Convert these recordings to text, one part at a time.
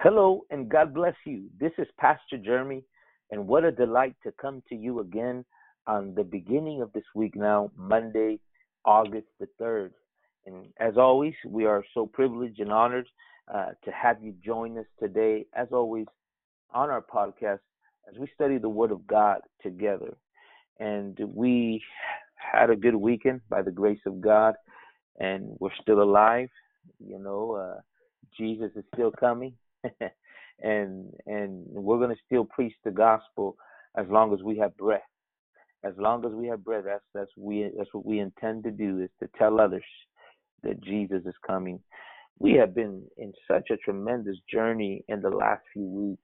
Hello and God bless you. This is Pastor Jeremy, and what a delight to come to you again on the beginning of this week now, Monday, August the 3rd. And as always, we are so privileged and honored uh, to have you join us today, as always, on our podcast as we study the Word of God together. And we had a good weekend by the grace of God, and we're still alive. You know, uh, Jesus is still coming, and and we're gonna still preach the gospel as long as we have breath. As long as we have breath, that's that's we that's what we intend to do is to tell others that Jesus is coming. We have been in such a tremendous journey in the last few weeks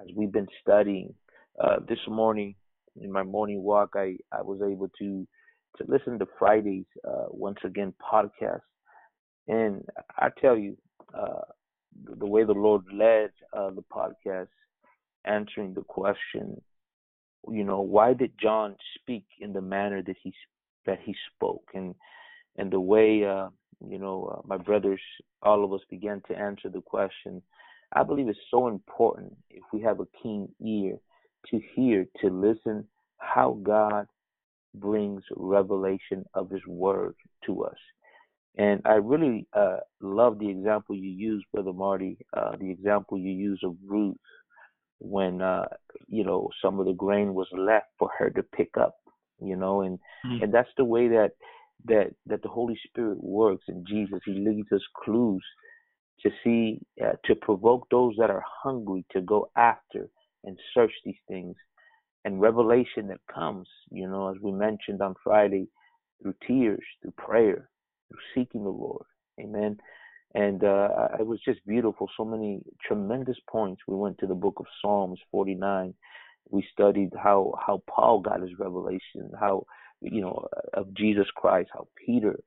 as we've been studying. Uh, this morning, in my morning walk, I, I was able to to listen to Friday's uh, once again podcast, and I tell you, uh, the way the Lord led uh, the podcast, answering the question, you know, why did John speak in the manner that he that he spoke, and and the way uh, you know uh, my brothers, all of us began to answer the question. I believe it's so important if we have a keen ear to hear, to listen, how God brings revelation of His Word to us. And I really uh, love the example you use, Brother Marty, uh, the example you use of Ruth when, uh, you know, some of the grain was left for her to pick up, you know, and, mm-hmm. and that's the way that, that, that the Holy Spirit works in Jesus. He leaves us clues to see, uh, to provoke those that are hungry to go after and search these things and revelation that comes, you know, as we mentioned on Friday, through tears, through prayer, seeking the Lord. Amen. And uh, it was just beautiful. So many tremendous points. We went to the book of Psalms 49. We studied how how Paul got his revelation, how you know of Jesus Christ, how Peter,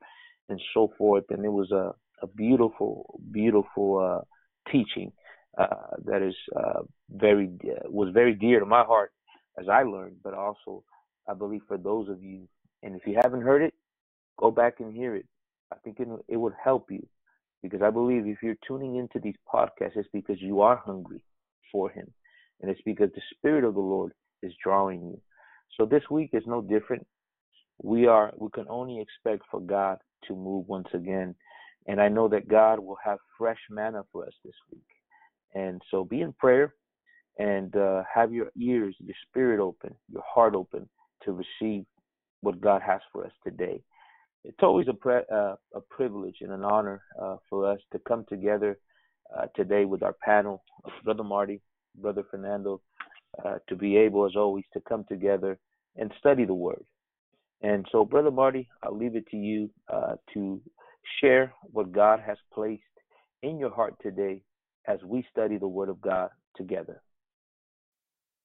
and so forth. And it was a a beautiful, beautiful uh, teaching uh, that is uh, very uh, was very dear to my heart as I learned, but also I believe for those of you. And if you haven't heard it, go back and hear it. I think it, it would help you because I believe if you're tuning into these podcasts, it's because you are hungry for Him, and it's because the Spirit of the Lord is drawing you. So this week is no different. We are we can only expect for God to move once again, and I know that God will have fresh manna for us this week. And so be in prayer and uh, have your ears, your spirit open, your heart open to receive what God has for us today it's always a, pre- uh, a privilege and an honor uh, for us to come together uh, today with our panel, Brother Marty, Brother Fernando, uh, to be able, as always, to come together and study the Word. And so, Brother Marty, I'll leave it to you uh, to share what God has placed in your heart today as we study the Word of God together.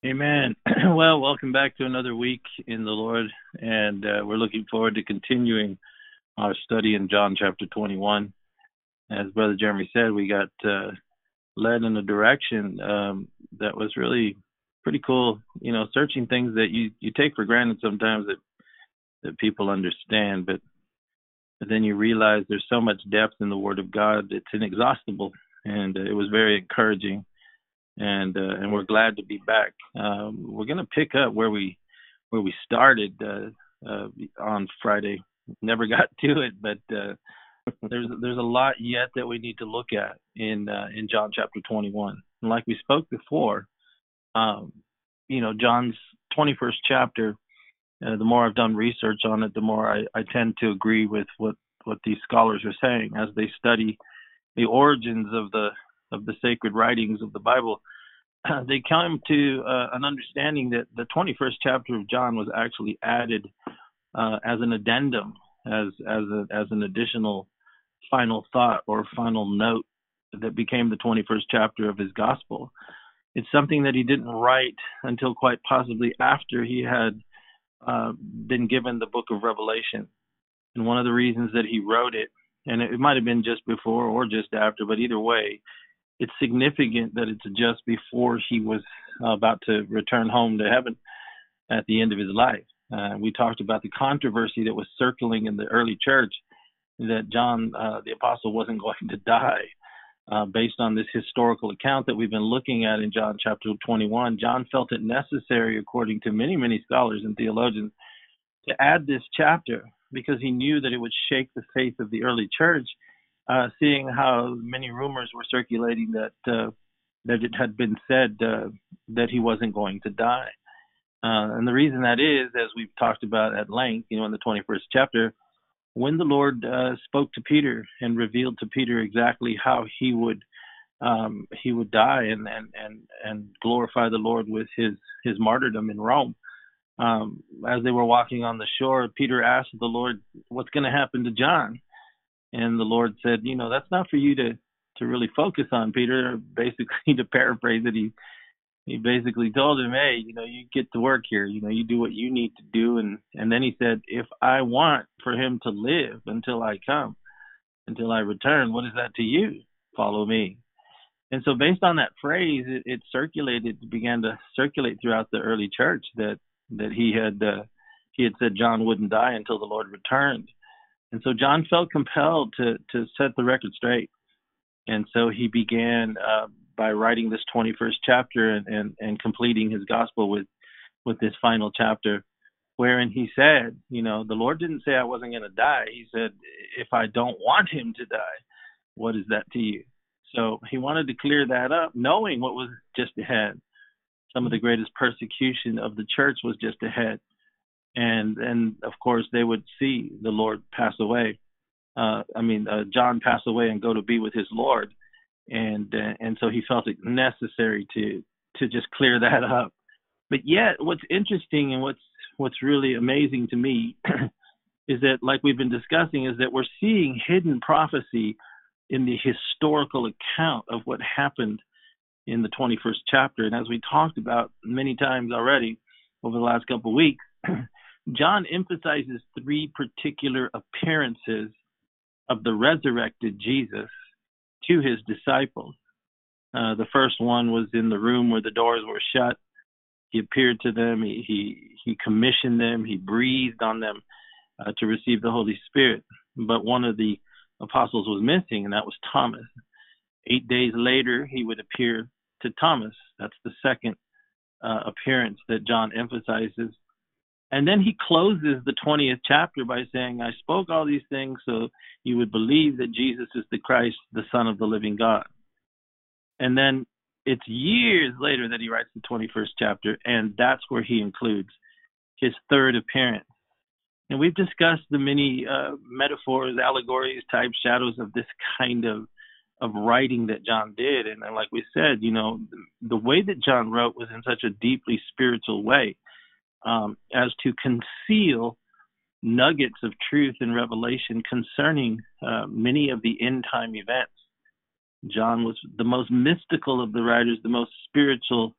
Amen. Well, welcome back to another week in the Lord, and uh, we're looking forward to continuing our study in John chapter 21. As Brother Jeremy said, we got uh, led in a direction um, that was really pretty cool. You know, searching things that you you take for granted sometimes that that people understand, but but then you realize there's so much depth in the Word of God; it's inexhaustible, and uh, it was very encouraging and uh, and we're glad to be back. Um, we're to pick up where we where we started uh, uh, on Friday. Never got to it, but uh, there's there's a lot yet that we need to look at in uh, in John chapter 21. And like we spoke before, um, you know, John's 21st chapter. Uh, the more I've done research on it, the more I, I tend to agree with what what these scholars are saying as they study the origins of the of the sacred writings of the Bible, they come to uh, an understanding that the 21st chapter of John was actually added uh, as an addendum, as as a, as an additional final thought or final note that became the 21st chapter of his gospel. It's something that he didn't write until quite possibly after he had uh, been given the book of Revelation. And one of the reasons that he wrote it, and it might have been just before or just after, but either way, it's significant that it's just before he was about to return home to heaven at the end of his life. Uh, we talked about the controversy that was circling in the early church that John uh, the apostle wasn't going to die. uh, based on this historical account that we've been looking at in John chapter 21, John felt it necessary, according to many, many scholars and theologians, to add this chapter because he knew that it would shake the faith of the early church, uh, seeing how many rumors were circulating that uh, that it had been said uh, that he wasn't going to die. Uh, and the reason that is, as we've talked about at length, you know, in the 21st chapter, when the Lord uh, spoke to Peter and revealed to Peter exactly how he would um, he would die and, and and and glorify the Lord with his his martyrdom in Rome. Um, as they were walking on the shore, Peter asked the Lord, "What's going to happen to John?" And the Lord said, "You know, that's not for you to to really focus on, Peter." Basically, to paraphrase it, he he basically told him, "Hey, you know, you get to work here. You know, you do what you need to do." And and then he said, "If I want for him to live until I come, until I return, what is that to you? Follow me." And so, based on that phrase, it, it circulated, began to circulate throughout the early church that that he had uh, he had said John wouldn't die until the Lord returned. And so John felt compelled to to set the record straight. And so he began uh, by writing this 21st chapter and, and, and completing his gospel with with this final chapter wherein he said, you know, the Lord didn't say I wasn't going to die. He said, if I don't want him to die, what is that to you? So he wanted to clear that up, knowing what was just ahead. Some of the greatest persecution of the church was just ahead. And and of course they would see the Lord pass away. Uh, I mean, uh, John pass away and go to be with his Lord and uh, and so he felt it necessary to to just clear that up. But yet, what's interesting and what's what's really amazing to me is that, like we've been discussing, is that we're seeing hidden prophecy in the historical account of what happened in the 21st chapter. And as we talked about many times already over the last couple of weeks, John emphasizes three particular appearances of the resurrected Jesus to his disciples. Uh, the first one was in the room where the doors were shut. He appeared to them. He he, he commissioned them. He breathed on them uh, to receive the Holy Spirit. But one of the apostles was missing, and that was Thomas. Eight days later, he would appear to Thomas. That's the second uh, appearance that John emphasizes. And then he closes the 20th chapter by saying, I spoke all these things so you would believe that Jesus is the Christ, the Son of the living God. And then it's years later that he writes the 21st chapter, and that's where he includes his third appearance. And we've discussed the many uh, metaphors, allegories, type shadows of this kind of of writing that John did. And, and like we said, you know, the, the way that John wrote was in such a deeply spiritual way um, as to conceal nuggets of truth and revelation concerning uh, many of the end time events. John was the most mystical of the writers, the most spiritual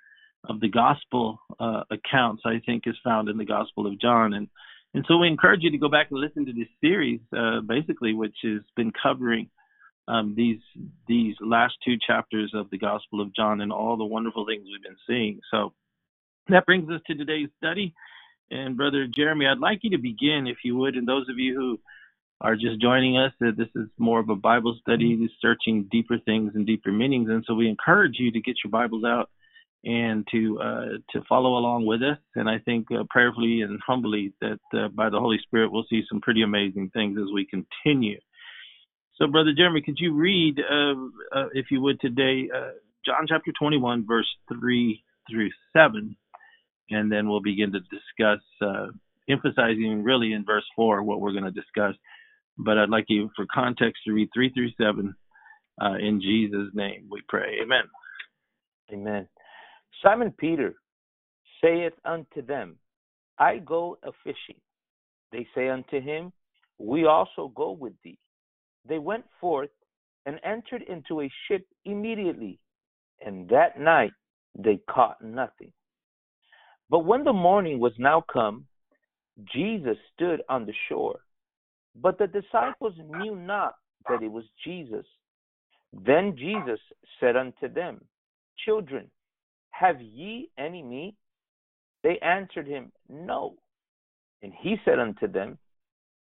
of the gospel uh, accounts, I think, is found in the Gospel of John. And and so we encourage you to go back and listen to this series, uh, basically, which has been covering um, these these last two chapters of the Gospel of John and all the wonderful things we've been seeing. So that brings us to today's study. And Brother Jeremy, I'd like you to begin, if you would, and those of you who are just joining us, uh, this is more of a Bible study, searching deeper things and deeper meanings. And so we encourage you to get your Bibles out and to uh, to follow along with us. And I think uh, prayerfully and humbly that uh, by the Holy Spirit we'll see some pretty amazing things as we continue. So, Brother Jeremy, could you read, uh, uh, if you would, today, John chapter 21, verse 3 through 7? And then we'll begin to discuss, uh, emphasizing really in verse 4 what we're going to discuss. But I'd like you, for context, to read 3 through 7. Uh, in Jesus' name we pray. Amen. Amen. Simon Peter saith unto them, I go a fishing. They say unto him, We also go with thee. They went forth and entered into a ship immediately, and that night they caught nothing. But when the morning was now come, Jesus stood on the shore. But the disciples knew not that it was Jesus. Then Jesus said unto them, Children, have ye any meat? They answered him, No. And he said unto them,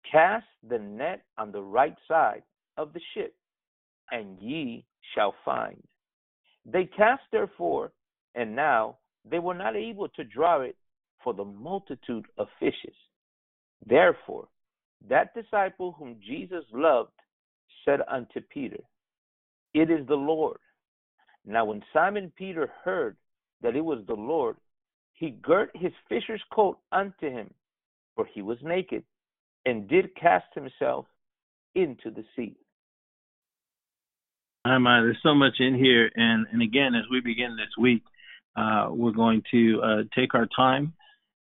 Cast the net on the right side of the ship, and ye shall find. They cast therefore, and now they were not able to draw it for the multitude of fishes. Therefore, that disciple whom Jesus loved said unto Peter, It is the Lord. Now, when Simon Peter heard that it was the Lord, he girt his fisher's coat unto him, for he was naked, and did cast himself into the sea. Hi, my. There's so much in here, and and again, as we begin this week, uh, we're going to uh, take our time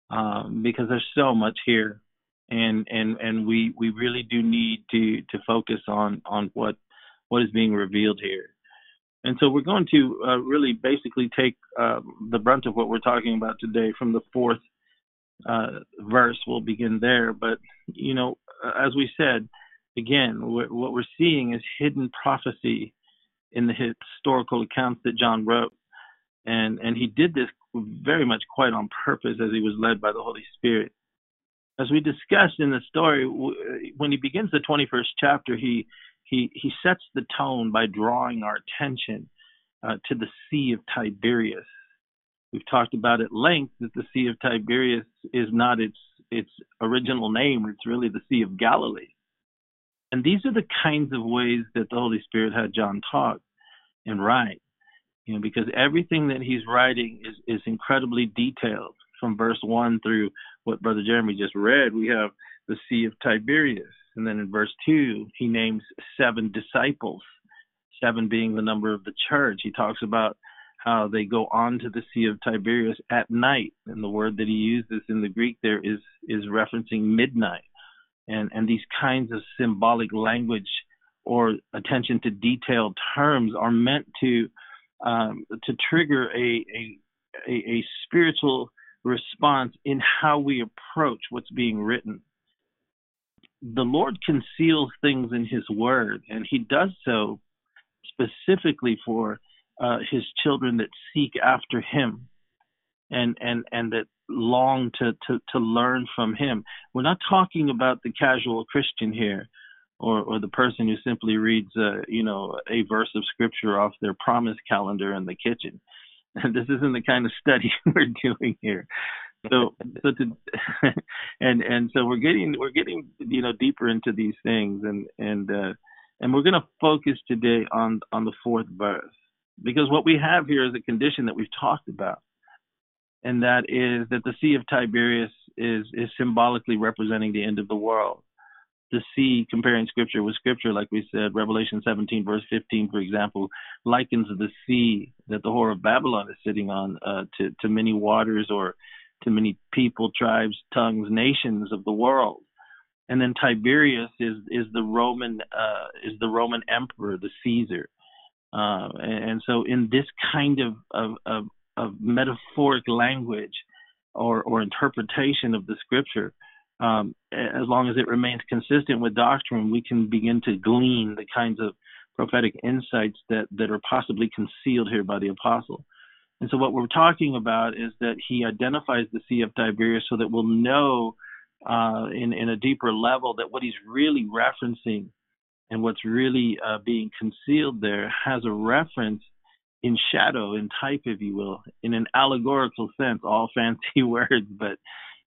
um, because there's so much here, and and and we we really do need to to focus on on what what is being revealed here. And so we're going to uh, really basically take uh, the brunt of what we're talking about today from the fourth uh, verse. We'll begin there. But, you know, as we said, again, what we're seeing is hidden prophecy in the historical accounts that John wrote. And, and he did this very much quite on purpose as he was led by the Holy Spirit. As we discussed in the story, when he begins the 21st chapter, he he he sets the tone by drawing our attention uh, to the Sea of Tiberias. We've talked about at length that the Sea of Tiberias is not its its original name; it's really the Sea of Galilee. And these are the kinds of ways that the Holy Spirit had John talk and write. You know, because everything that he's writing is is incredibly detailed. From verse one through what Brother Jeremy just read, we have the Sea of Tiberias and then in verse 2, he names seven disciples, seven being the number of the church. He talks about how they go on to the Sea of Tiberias at night. And the word that he uses in the Greek there is, is referencing midnight. And, and these kinds of symbolic language or attention to detailed terms are meant to um, to trigger a, a, a, a spiritual response in how we approach what's being written the Lord conceals things in His Word, and He does so specifically for uh, His children that seek after Him, and and and that long to to to learn from Him. We're not talking about the casual Christian here, or or the person who simply reads uh, you know a verse of Scripture off their promise calendar in the kitchen. this isn't the kind of study we're doing here. So so to and and so we're getting we're getting you know deeper into these things and and uh and we're going to focus today on on the fourth verse. Because what we have here is a condition that we've talked about and that is that the sea of tiberias is is symbolically representing the end of the world the sea comparing scripture with scripture like we said revelation 17 verse 15 for example likens the sea that the whore of babylon is sitting on uh, to to many waters or to many people, tribes, tongues, nations of the world. And then Tiberius is is the Roman uh, is the Roman emperor, the Caesar. Uh, and, and, so, in this kind of, of, of, of metaphoric language or, or interpretation of the scripture, um, as long as it remains consistent with doctrine, we can begin to glean the kinds of prophetic insights that, that are possibly concealed here by the apostle. And so what we're talking about is that he identifies the Sea of Tiberias so that we'll know uh, in, in a deeper level that what he's really referencing and what's really uh, being concealed there has a reference in shadow, in type, if you will, in an allegorical sense, all fancy words, but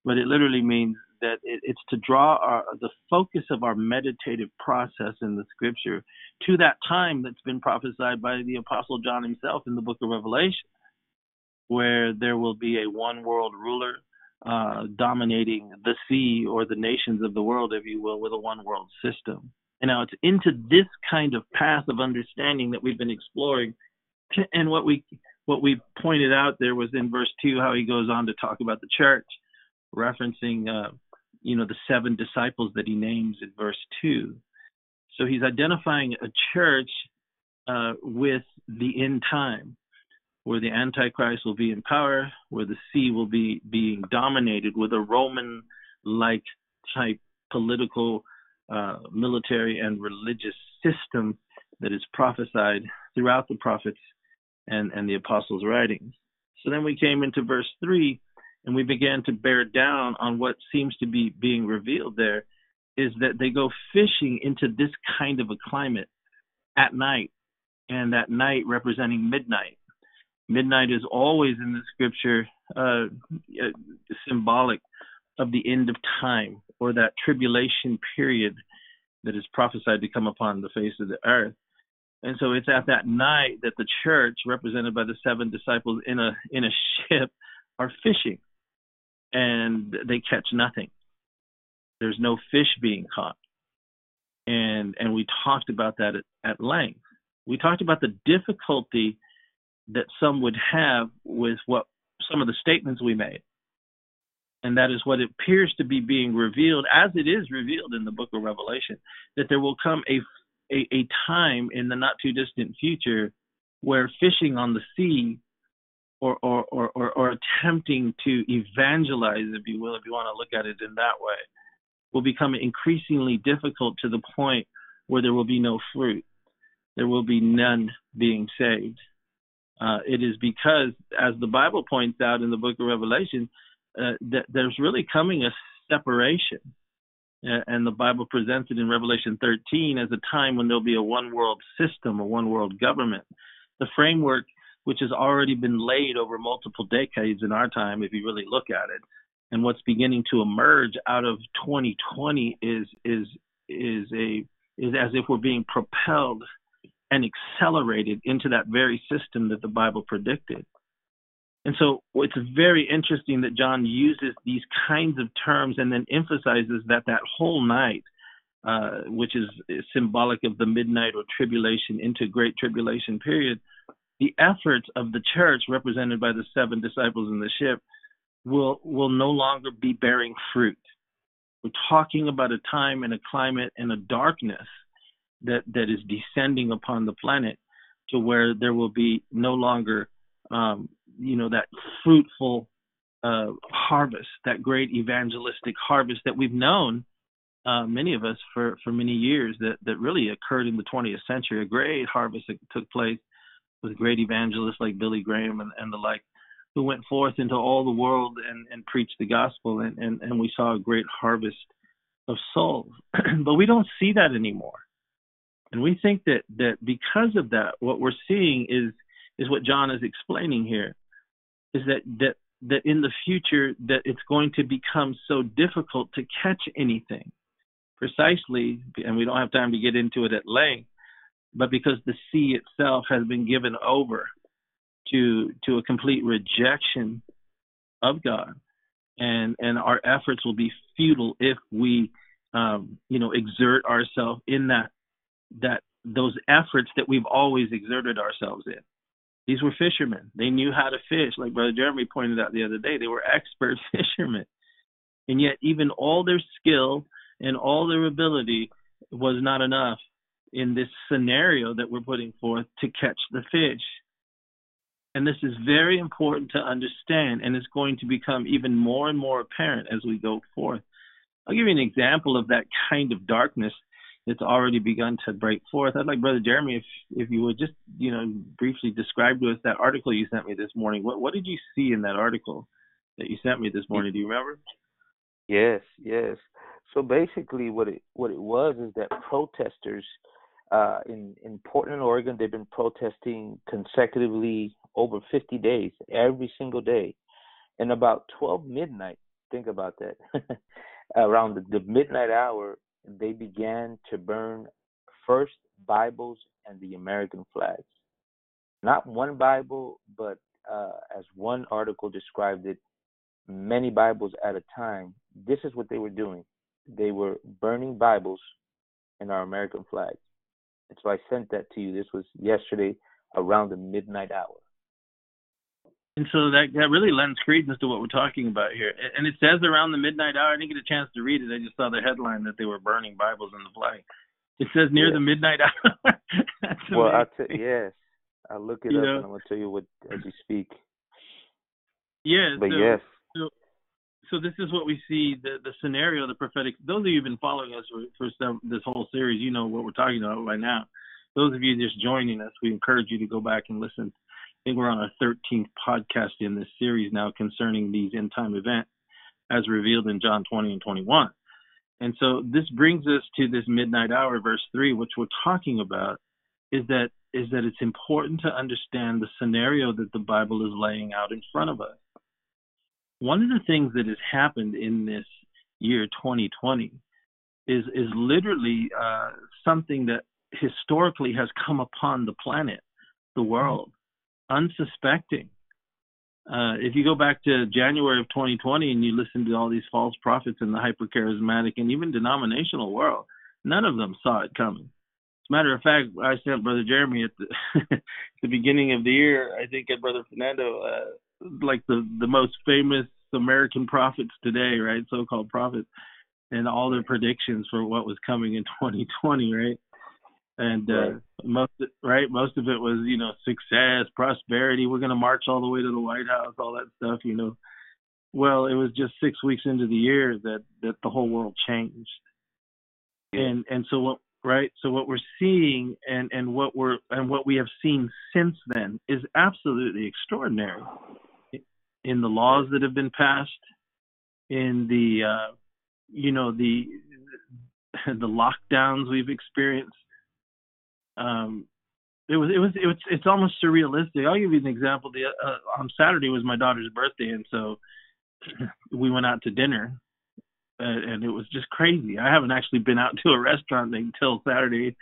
but it literally means that it, it's to draw our, the focus of our meditative process in the scripture to that time that's been prophesied by the apostle John himself in the book of Revelation where there will be a one world ruler uh, dominating the sea or the nations of the world, if you will, with a one world system. And now it's into this kind of path of understanding that we've been exploring. And what we what we pointed out there was in verse two how he goes on to talk about the church, referencing uh, you know the seven disciples that he names in verse two. So he's identifying a church uh, with the end time where the Antichrist will be in power, where the sea will be being dominated with a Roman like type political, uh, military, and religious system that is prophesied throughout the prophets and, and the apostles' writings. So then we came into verse 3 and we began to bear down on what seems to be being revealed there is that they go fishing into this kind of a climate at night and that night representing midnight. Midnight is always in the scripture uh, uh, symbolic of the end of time or that tribulation period that is prophesied to come upon the face of the earth. And so it's at that night that the church, represented by the seven disciples in a in a ship, are fishing, and they catch nothing. There's no fish being caught, and and we talked about that at, at length. We talked about the difficulty that some would have with what some of the statements we made, and that is what appears to be being revealed as it is revealed in the book of Revelation, that there will come a a, a time in the not too distant future where fishing on the sea or, or, or, or, attempting to evangelize, if you will, if you want to look at it in that way, will become increasingly difficult to the point where there will be no fruit. There will be none being saved. Uh, it is because, as the Bible points out in the book of Revelation, uh, that there's really coming a separation and the Bible presents it in Revelation 13 as a time when there'll be a one world system, a one world government. The framework, which has already been laid over multiple decades in our time, if you really look at it, and what's beginning to emerge out of 2020 is is is a is as if we're being propelled and accelerated into that very system that the Bible predicted. And so it's very interesting that John uses these kinds of terms and then emphasizes that that whole night, uh, which is, is symbolic of the midnight or tribulation into great tribulation period, the efforts of the church represented by the seven disciples in the ship will will no longer be bearing fruit. We're talking about a time and a climate and a darkness that that is descending upon the planet to where there will be no longer um, you know that fruitful uh, harvest, that great evangelistic harvest that we've known uh, many of us for for many years that that really occurred in the 20th century. A great harvest that took place with great evangelists like Billy Graham and, and the like, who went forth into all the world and, and preached the gospel, and, and and we saw a great harvest of souls. but we don't see that anymore, and we think that that because of that, what we're seeing is is what John is explaining here is that that that in the future that it's going to become so difficult to catch anything precisely and we don't have time to get into it at length but because the sea itself has been given over to to a complete rejection of God and and our efforts will be futile if we um, you know exert ourselves in that that those efforts that we've always exerted ourselves in these were fishermen. They knew how to fish. Like Brother Jeremy pointed out the other day, they were expert fishermen. And yet, even all their skill and all their ability was not enough in this scenario that we're putting forth to catch the fish. And this is very important to understand, and it's going to become even more and more apparent as we go forth. I'll give you an example of that kind of darkness that's already begun to break forth. I'd like Brother Jeremy, if if you would just you know briefly describe to us that article you sent me this morning. What what did you see in that article that you sent me this morning? Do you remember? Yes, yes. So basically, what it what it was is that protesters uh, in in Portland, Oregon, they've been protesting consecutively over 50 days, every single day, and about 12 midnight. Think about that. Around the, the midnight hour, they began to burn first Bibles and the American flags. Not one Bible, but uh, as one article described it, many Bibles at a time. This is what they were doing. They were burning Bibles and our American flags. And so I sent that to you. This was yesterday around the midnight hour. And so that that really lends credence to what we're talking about here. And it says around the midnight hour. I didn't get a chance to read it. I just saw the headline that they were burning Bibles in the flag. It says near the midnight hour. well, I t- yes, I'll look it you up know? and I'm gonna tell you what as you speak. Yeah, but so, yes. So, this is what we see the the scenario, the prophetic. Those of you who've been following us for, some, this whole series, you know what we're talking about right now. Those of you just joining us, we encourage you to go back and listen I think we're on our 13th podcast in this series now concerning these end time events as revealed in John 20 and 21. And so this brings us to this midnight hour, verse 3, which we're talking about is that is that it's important to understand the scenario that the Bible is laying out in front of us. One of the things that has happened in this year 2020 is is literally uh, something that historically has come upon the planet, the world, unsuspecting. Uh, if you go back to January of 2020 and you listen to all these false prophets in the hypercharismatic and even denominational world, none of them saw it coming. As a matter of fact, I sent Brother Jeremy at the, the beginning of the year, I think at Brother Fernando, uh, like the, the most famous American prophets today, right? So called prophets, and all their predictions for what was coming in 2020, right? and uh, right. most right most of it was you know success prosperity we're going to march all the way to the white house all that stuff you know well it was just six weeks into the year that that the whole world changed and and so what right so what we're seeing and and what we're and what we have seen since then is absolutely extraordinary in the laws that have been passed in the uh you know the the lockdowns we've experienced um, it was it was it was it's almost surrealistic. I'll give you an example. The uh, on Saturday was my daughter's birthday, and so we went out to dinner, uh, and it was just crazy. I haven't actually been out to a restaurant until Saturday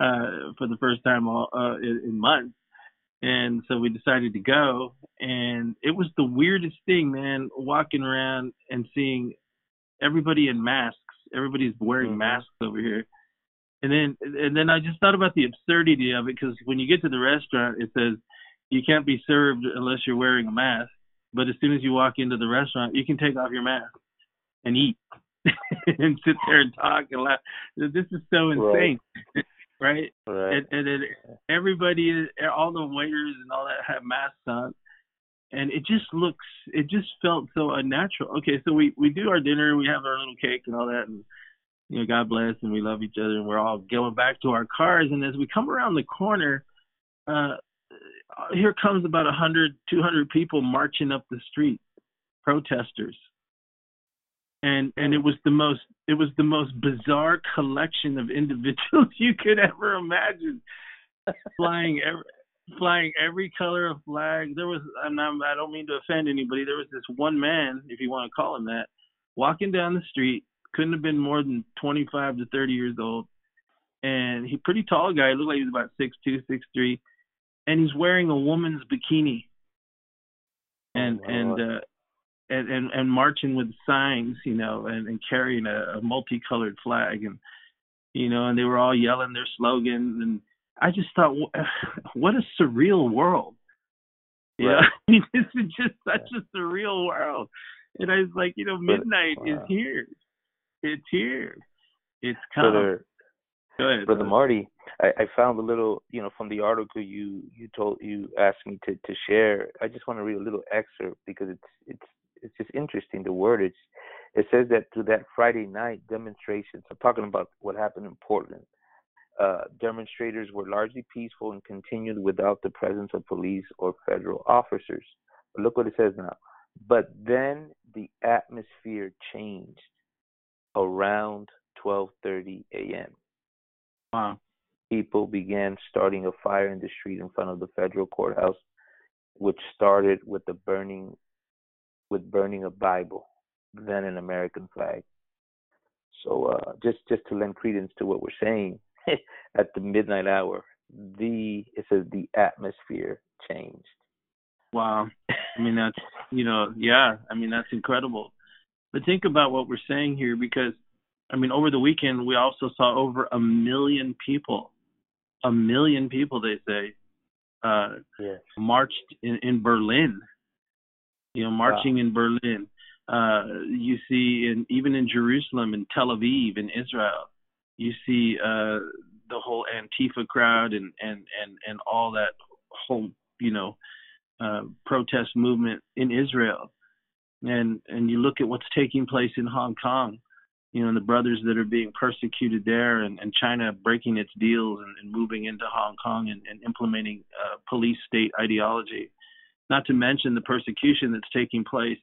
uh, for the first time all, uh, in, in months, and so we decided to go. And it was the weirdest thing, man, walking around and seeing everybody in masks. Everybody's wearing mm-hmm. masks over here and then and then I just thought about the absurdity of it because when you get to the restaurant, it says you can't be served unless you're wearing a mask. But as soon as you walk into the restaurant, you can take off your mask and eat and sit there and talk and laugh. This is so insane, right? right? And, and then everybody, all the waiters and all that have masks on, and it just looks, it just felt so unnatural. Okay, so we we do our dinner, we have our little cake and all that, and you know, God bless, and we love each other, and we're all going back to our cars. And as we come around the corner, uh, here comes about a hundred, two hundred people marching up the street, protesters. And and it was the most it was the most bizarre collection of individuals you could ever imagine, flying every flying every color of flag. There was I'm not, I don't mean to offend anybody. There was this one man, if you want to call him that, walking down the street couldn't have been more than 25 to 30 years old. And he pretty tall guy, he looked like he was about six two, six three, and he's wearing a woman's bikini. And oh, and uh and, and and marching with signs, you know, and, and carrying a, a multicolored flag and you know, and they were all yelling their slogans and I just thought what a surreal world. Yeah, right. I mean, this is just such a surreal world. And I was like, you know, midnight wow. is here. It's here. It's coming. Brother, ahead, brother, Marty. I, I found a little, you know, from the article you you told you asked me to to share. I just want to read a little excerpt because it's it's it's just interesting. The wordage. It says that to that Friday night demonstrations. I'm talking about what happened in Portland. Uh, demonstrators were largely peaceful and continued without the presence of police or federal officers. But look what it says now. But then the atmosphere changed around 12:30 a.m. Wow. People began starting a fire in the street in front of the federal courthouse, which started with the burning with burning a Bible, than an American flag. So uh, just just to lend credence to what we're saying, at the midnight hour, the it says the atmosphere changed. Wow. I mean that's you know, yeah, I mean that's incredible. But think about what we're saying here because, I mean, over the weekend, we also saw over a million people, a million people, they say, uh, yes. marched in, in Berlin. You know, marching wow. in Berlin. Uh, you see, in even in Jerusalem, in Tel Aviv, in Israel, you see uh, the whole Antifa crowd and and and and all that whole you know uh, protest movement in Israel and and you look at what's taking place in Hong Kong, you know, and the brothers that are being persecuted there, and, and China breaking its deals and, and moving into Hong Kong and, and implementing uh, police state ideology, not to mention the persecution that's taking place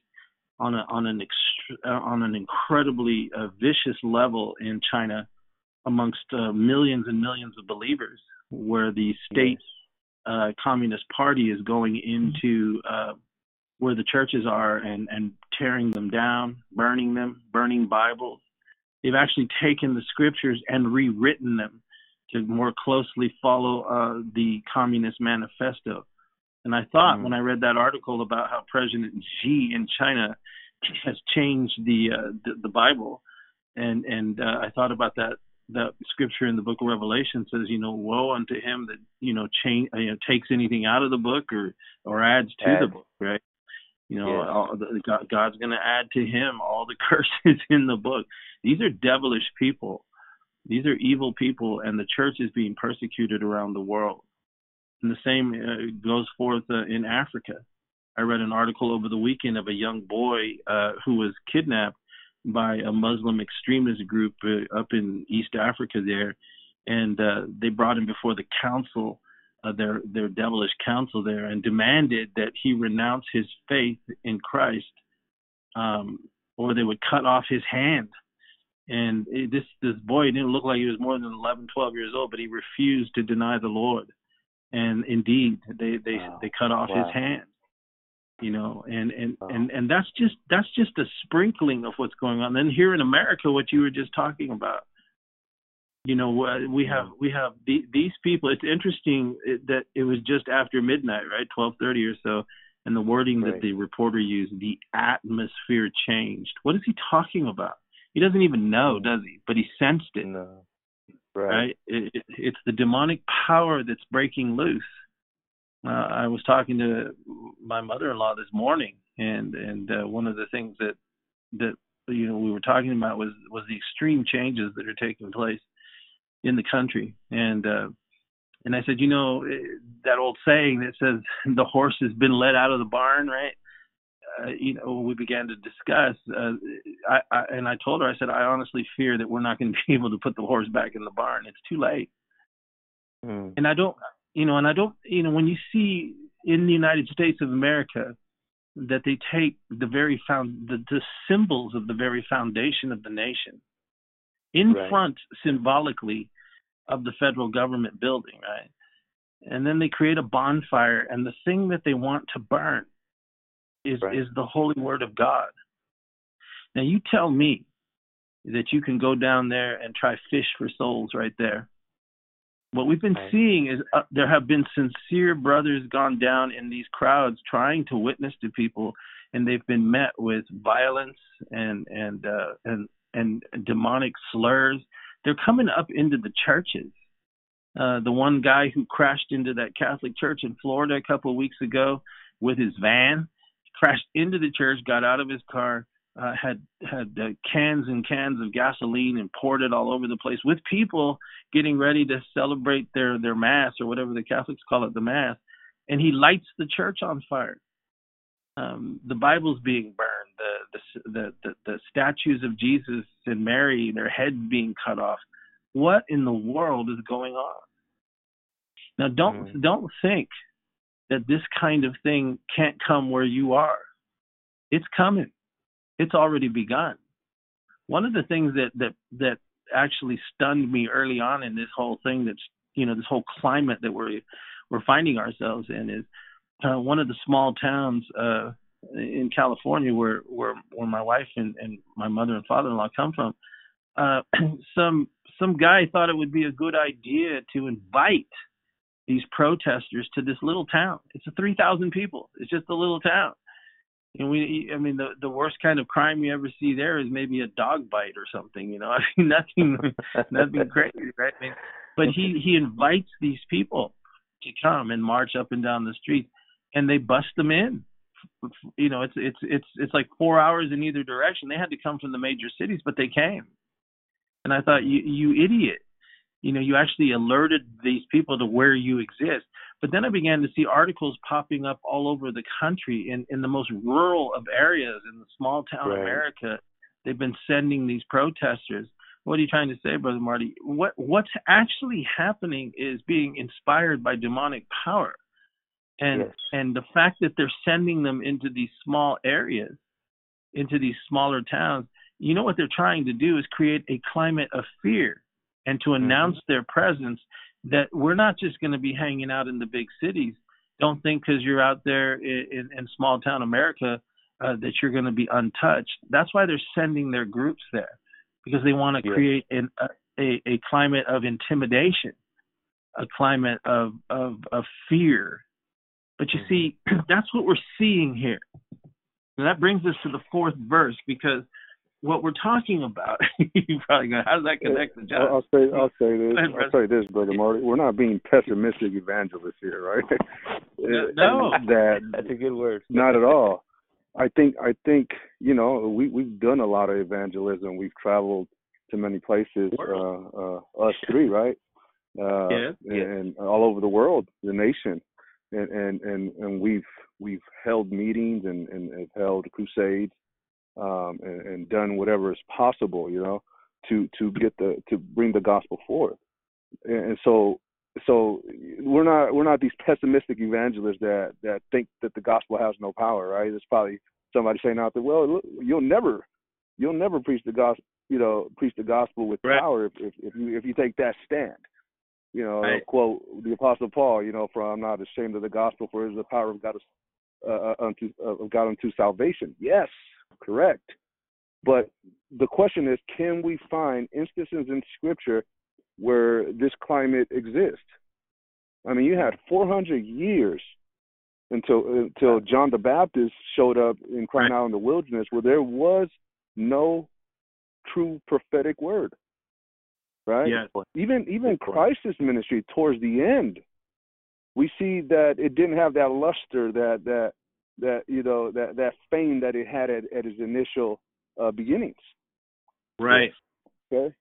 on a on an ext- uh, on an incredibly uh, vicious level in China amongst uh, millions and millions of believers. where the state uh, communist party is going into uh, where the churches are and and tearing them down, burning them, burning Bibles. They've actually taken the scriptures and rewritten them to more closely follow uh, the Communist Manifesto. And I thought mm. when I read that article about how President Xi in China has changed the uh, the, the Bible, and and uh, I thought about that that scripture in the book of Revelation says, you know, woe unto him that you know change you know takes anything out of the book or or adds to the book, right? You know, yeah. all the, God, God's going to add to him all the curses in the book. These are devilish people. These are evil people, and the church is being persecuted around the world. And the same uh, goes forth uh, in Africa. I read an article over the weekend of a young boy uh, who was kidnapped by a Muslim extremist group uh, up in East Africa there, and uh, they brought him before the council, uh, their their devilish council there, and demanded that he renounce his faith in Christ, um, or they would cut off his hand. And this this boy didn't look like he was more than 11, 12 years old, but he refused to deny the Lord and indeed they they wow. they cut off wow. his hand you know and and wow. and and that's just that's just a sprinkling of what's going on then here in america what you were just talking about you know we have mm. we have the, these people it's interesting that it was just after midnight right 12:30 or so and the wording right. that the reporter used the atmosphere changed what is he talking about he doesn't even know does he but he sensed it no. Right. right? It, it, it's the demonic power that's breaking loose. Uh, I was talking to my mother-in-law this morning, and and uh, one of the things that that you know we were talking about was was the extreme changes that are taking place in the country, and uh, and I said, you know, eh, that old saying that says the horse has been let out of the barn, right? Uh, you know, we began to discuss, uh, I, I, and I told her, I said, I honestly fear that we're not going to be able to put the horse back in the barn. It's too late. Mm. And I don't, you know, and I don't, you know, when you see in the United States of America that they take the very found the, the symbols of the very foundation of the nation in right. front symbolically of the federal government building, right? And then they create a bonfire, and the thing that they want to burn is right. is the holy word of God. Now you tell me that you can go down there and try fish for souls right there. What we've been right. seeing is uh, there have been sincere brothers gone down in these crowds trying to witness to people, and they've been met with violence and and uh, and and demonic slurs. They're coming up into the churches. Uh, the one guy who crashed into that Catholic church in Florida a couple of weeks ago with his van, crashed into the church, got out of his car, uh, had had uh, cans and cans of gasoline and poured it all over the place with people getting ready to celebrate their their mass or whatever the Catholics call it, the mass, and he lights the church on fire. Um, the Bible's being burned, the, the the the the statues of Jesus and Mary, their heads being cut off. What in the world is going on? Now, don't mm. don't think that this kind of thing can't come where you are. It's coming. It's already begun. One of the things that that that actually stunned me early on in this whole thing that's you know this whole climate that we're we're finding ourselves in is uh, one of the small towns uh in California where where where my wife and, and my mother and father-in-law come from uh some some guy thought it would be a good idea to invite these protesters to this little town. It's a 3,000 people. It's just a little town. And we, I mean, the the worst kind of crime you ever see there is maybe a dog bite or something. You know, I mean, nothing, nothing crazy, right? I mean, but he he invites these people to come and march up and down the street, and they bust them in. You know, it's it's it's it's like four hours in either direction. They had to come from the major cities, but they came. And I thought, you you idiot you know you actually alerted these people to where you exist. But then i began to see articles popping up all over the country in in the most rural of areas in the small town right. america. They've been sending these protesters. What are you trying to say brother marty? What what's actually happening is being inspired by demonic power. And yes. and the fact that they're sending them into these small areas into these smaller towns you know what they're trying to do is create a climate of fear and to mm-hmm. announce mm-hmm. their presence that we're not just going to be hanging out in the big cities. Don't think because you're out there in, in, in small town America uh, that you're going to be untouched. That's why they're sending their groups there because they want to create an, a, a climate of intimidation, a climate of, of, of fear. But you mm-hmm. see, that's what we're seeing here. And that brings us to the fourth verse because what we're talking about, you probably go, how does that connect to John? I'll say, I'll say this, ahead, I'll say this, brother Marty. We're not being pessimistic evangelists here, right? no, that that's a good word. Not at all. I think, I think, you know, we we've done a lot of evangelism. We've traveled to many places. Uh, uh, us three, right? Uh, yeah, yeah. And all over the world, the nation, and and and, and we've we've held meetings and and, and held crusades um, and, and done whatever is possible, you know, to to get the to bring the gospel forth. And, and so so we're not we're not these pessimistic evangelists that that think that the gospel has no power, right? There's probably somebody saying out there, well, you'll never you'll never preach the gospel, you know, preach the gospel with right. power if, if if you if you take that stand. You know, right. quote the Apostle Paul, you know, from I'm not ashamed of the gospel, for it is the power of God uh, uh, unto of God unto salvation. Yes, correct. But the question is, can we find instances in Scripture where this climate exists? I mean, you had 400 years until until John the Baptist showed up in crying out in the wilderness, where there was no true prophetic word. Right? Yes. Even even Christ's ministry towards the end, we see that it didn't have that luster, that that that you know that that fame that it had at, at its initial uh, beginnings. Right. Okay.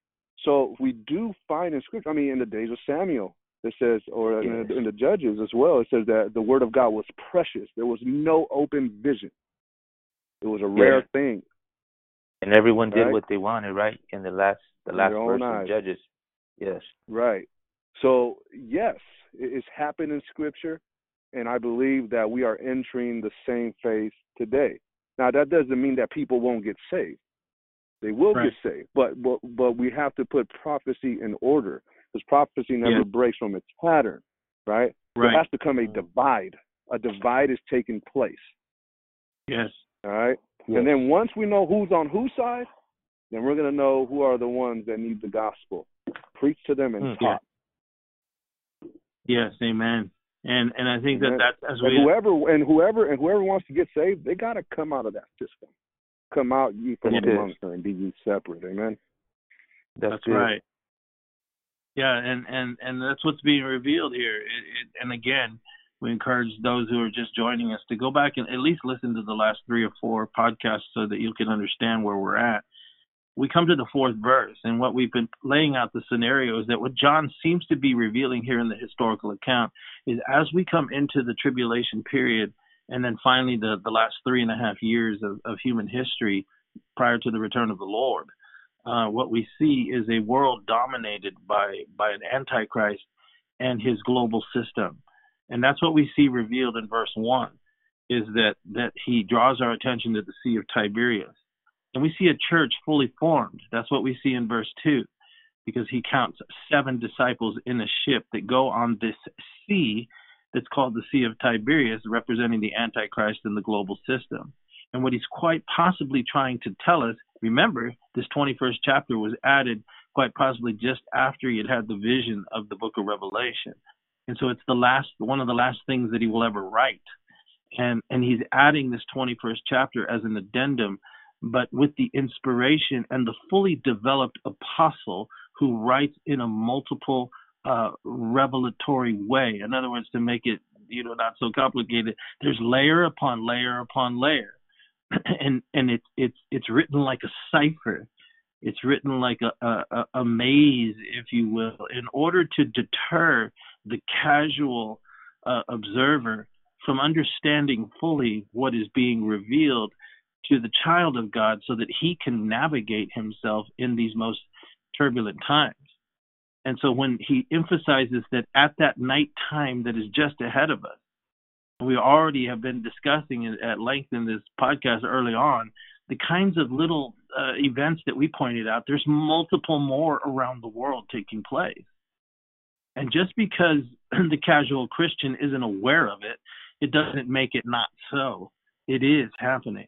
So we do find in scripture. I mean, in the days of Samuel, it says, or in, the, in the Judges as well, it says that the word of God was precious. There was no open vision. It was a rare yeah. thing. And everyone did right? what they wanted, right? In the last the last verse of Judges. Yes. Right. So yes, it's happened in Scripture and I believe that we are entering the same phase today. Now that doesn't mean that people won't get saved. They will right. get saved, but but but we have to put prophecy in order because prophecy never yeah. breaks from its pattern, right? Right. There has to come a divide. A divide is taking place. Yes. All right. Yes. And then once we know who's on whose side, then we're going to know who are the ones that need the gospel. Preach to them and mm, taught. Yes, amen. And and I think that that's as and whoever and whoever and whoever wants to get saved, they got to come out of that system. Come out ye from amongst her and be ye separate. Amen. That's, that's right. Yeah, and and and that's what's being revealed here. It, it, and again, we encourage those who are just joining us to go back and at least listen to the last three or four podcasts so that you can understand where we're at we come to the fourth verse, and what we've been laying out the scenario is that what John seems to be revealing here in the historical account is as we come into the tribulation period, and then finally the, the last three and a half years of, of human history prior to the return of the Lord, uh, what we see is a world dominated by by an antichrist and his global system, and that's what we see revealed in verse one, is that that he draws our attention to the Sea of Tiberias and we see a church fully formed. That's what we see in verse 2, because he counts seven disciples in a ship that go on this sea that's called the Sea of Tiberias, representing the Antichrist in the global system. And what he's quite possibly trying to tell us, remember, this 21st chapter was added quite possibly just after he had had the vision of the book of Revelation. And so it's the last, one of the last things that he will ever write. And, and he's adding this 21st chapter as an addendum but with the inspiration and the fully developed apostle who writes in a multiple uh, revelatory way. In other words, to make it you know not so complicated, there's layer upon layer upon layer, and and it's it's it's written like a cipher. It's written like a, a, a maze, if you will, in order to deter the casual uh, observer from understanding fully what is being revealed to the child of God so that he can navigate himself in these most turbulent times. And so when he emphasizes that at that night time that is just ahead of us, we already have been discussing it at length in this podcast early on, the kinds of little uh, events that we pointed out, there's multiple more around the world taking place. And just because the casual Christian isn't aware of it, it doesn't make it not so. It is happening.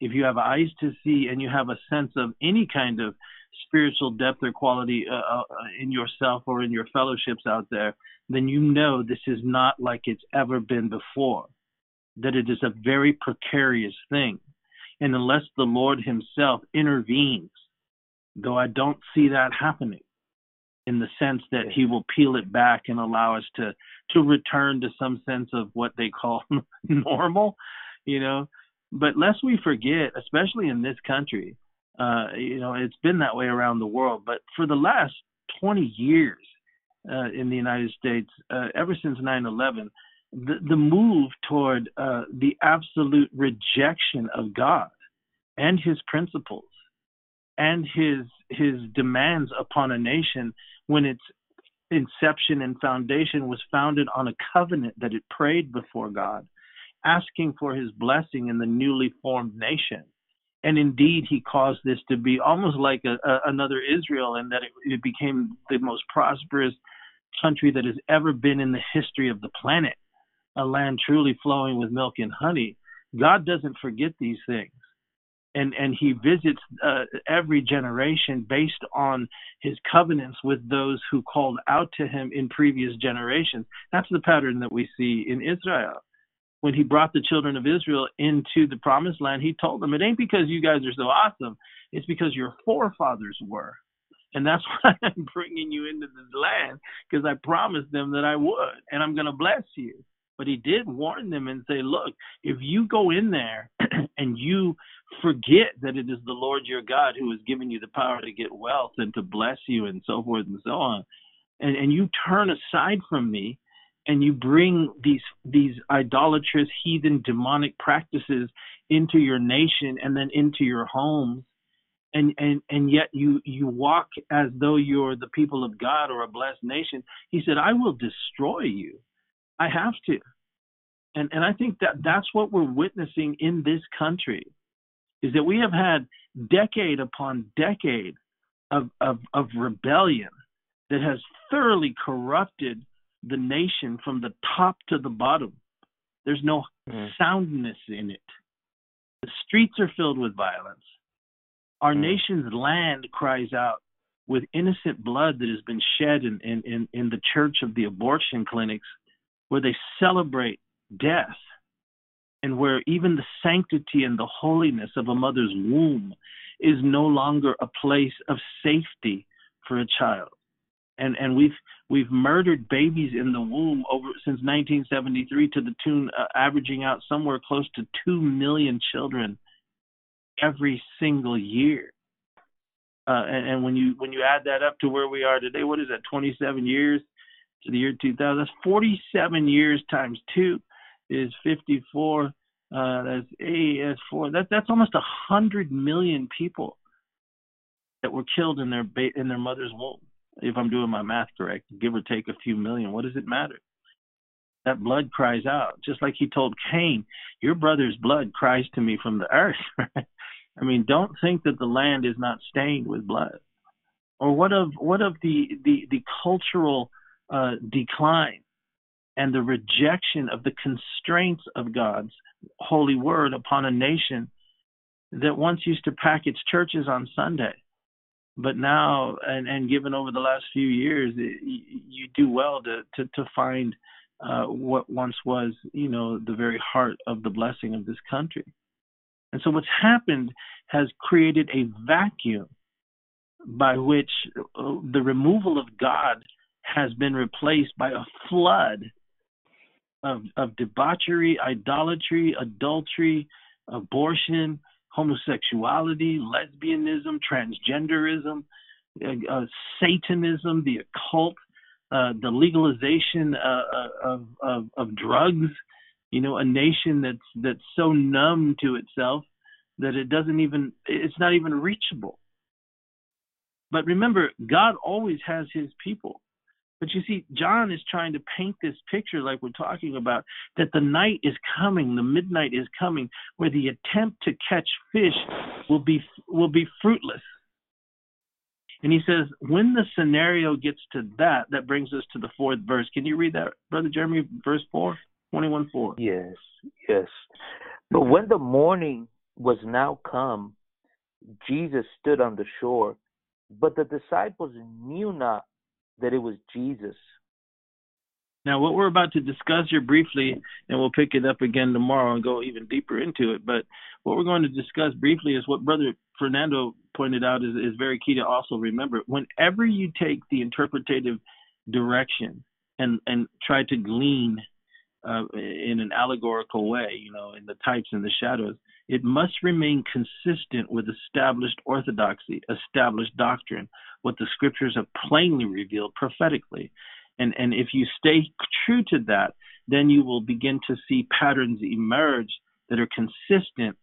If you have eyes to see and you have a sense of any kind of spiritual depth or quality uh, uh, in yourself or in your fellowships out there, then you know this is not like it's ever been before, that it is a very precarious thing. And unless the Lord Himself intervenes, though I don't see that happening, in the sense that he will peel it back and allow us to to return to some sense of what they call normal you know but lest we forget especially in this country uh you know it's been that way around the world but for the last 20 years uh, in the United States uh, ever since 9/11 the the move toward uh, the absolute rejection of God and his principles and his his demands upon a nation when its inception and foundation was founded on a covenant that it prayed before God, asking for his blessing in the newly formed nation. And indeed, he caused this to be almost like a, a, another Israel, in that it, it became the most prosperous country that has ever been in the history of the planet, a land truly flowing with milk and honey. God doesn't forget these things and and he visits uh, every generation based on his covenants with those who called out to him in previous generations that's the pattern that we see in israel when he brought the children of israel into the promised land he told them it ain't because you guys are so awesome. It's because your forefathers were. And that's why i'm bringing you into this land because i promised them that i would and i'm going to bless you. But he did warn them and say, look, if you go in there and you forget that it is the Lord your God who has given you the power to get wealth and to bless you and so forth and so on, and, and you turn aside from me and you bring these these idolatrous heathen demonic practices into your nation and then into your homes and and and yet you you walk as though you're the people of God or a blessed nation he said i will destroy you I have to. And and I think that that's what we're witnessing in this country is that we have had decade upon decade of, of, of rebellion that has thoroughly corrupted the nation from the top to the bottom. There's no mm-hmm. soundness in it. The streets are filled with violence. Our mm-hmm. nation's land cries out with innocent blood that has been shed in, in, in, in the church of the abortion clinics where they celebrate death and where even the sanctity and the holiness of a mother's womb is no longer a place of safety for a child. And and we've we've murdered babies in the womb over since 1973 to the tune uh, averaging out somewhere close to 2 million children every single year. Uh, and, and when you when you add that up to where we are today, what is that? 27 years to the year 2000. That's 47 years times two is 54. Uh, that's eight. That's four. That that's almost a hundred million people that were killed in their ba- in their mother's womb. If I'm doing my math correct, give or take a few million. What does it matter? That blood cries out, just like he told Cain, "Your brother's blood cries to me from the earth." I mean, don't think that the land is not stained with blood. Or what of what of the the the cultural uh, decline and the rejection of the constraints of God's holy word upon a nation that once used to pack its churches on Sunday. But now, and, and given over the last few years, it, you do well to, to, to find uh, what once was, you know, the very heart of the blessing of this country. And so what's happened has created a vacuum by which uh, the removal of God has been replaced by a flood of, of debauchery, idolatry, adultery, abortion, homosexuality, lesbianism, transgenderism, uh, uh, Satanism, the occult, uh, the legalization uh, uh, of, of, of drugs. You know, a nation that's that's so numb to itself that it doesn't even it's not even reachable. But remember, God always has His people. But you see, John is trying to paint this picture, like we're talking about, that the night is coming, the midnight is coming, where the attempt to catch fish will be will be fruitless. And he says, when the scenario gets to that, that brings us to the fourth verse. Can you read that, Brother Jeremy, verse 4, 21 4? Yes, yes. But when the morning was now come, Jesus stood on the shore, but the disciples knew not that it was Jesus. Now, what we're about to discuss here briefly, and we'll pick it up again tomorrow and go even deeper into it. But what we're going to discuss briefly is what Brother Fernando pointed out is, is very key to also remember. Whenever you take the interpretative direction and, and try to glean uh, in an allegorical way, you know, in the types and the shadows, it must remain consistent with established orthodoxy, established doctrine, what the scriptures have plainly revealed prophetically. And, and if you stay true to that, then you will begin to see patterns emerge that are consistent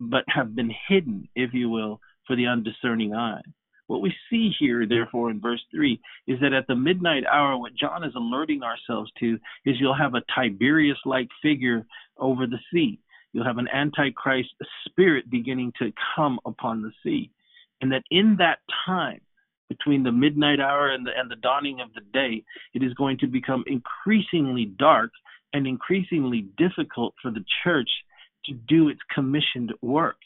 but have been hidden, if you will, for the undiscerning eye. What we see here, therefore, in verse 3 is that at the midnight hour, what John is alerting ourselves to is you'll have a Tiberius like figure over the sea. You'll have an Antichrist spirit beginning to come upon the sea. And that in that time, between the midnight hour and the, and the dawning of the day, it is going to become increasingly dark and increasingly difficult for the church to do its commissioned work.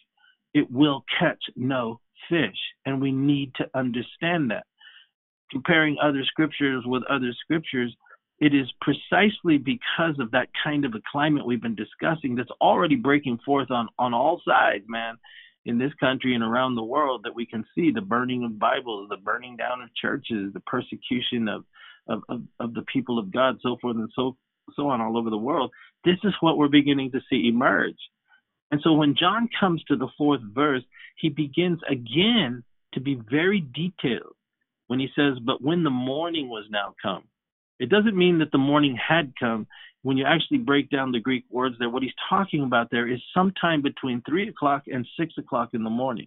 It will catch no fish, and we need to understand that. Comparing other scriptures with other scriptures, it is precisely because of that kind of a climate we've been discussing that's already breaking forth on, on all sides, man in this country and around the world that we can see the burning of Bibles, the burning down of churches, the persecution of, of, of, of the people of God, so forth and so so on all over the world. This is what we're beginning to see emerge. And so when John comes to the fourth verse, he begins again to be very detailed when he says, But when the morning was now come. It doesn't mean that the morning had come when you actually break down the Greek words there, what he's talking about there is sometime between three o'clock and six o'clock in the morning.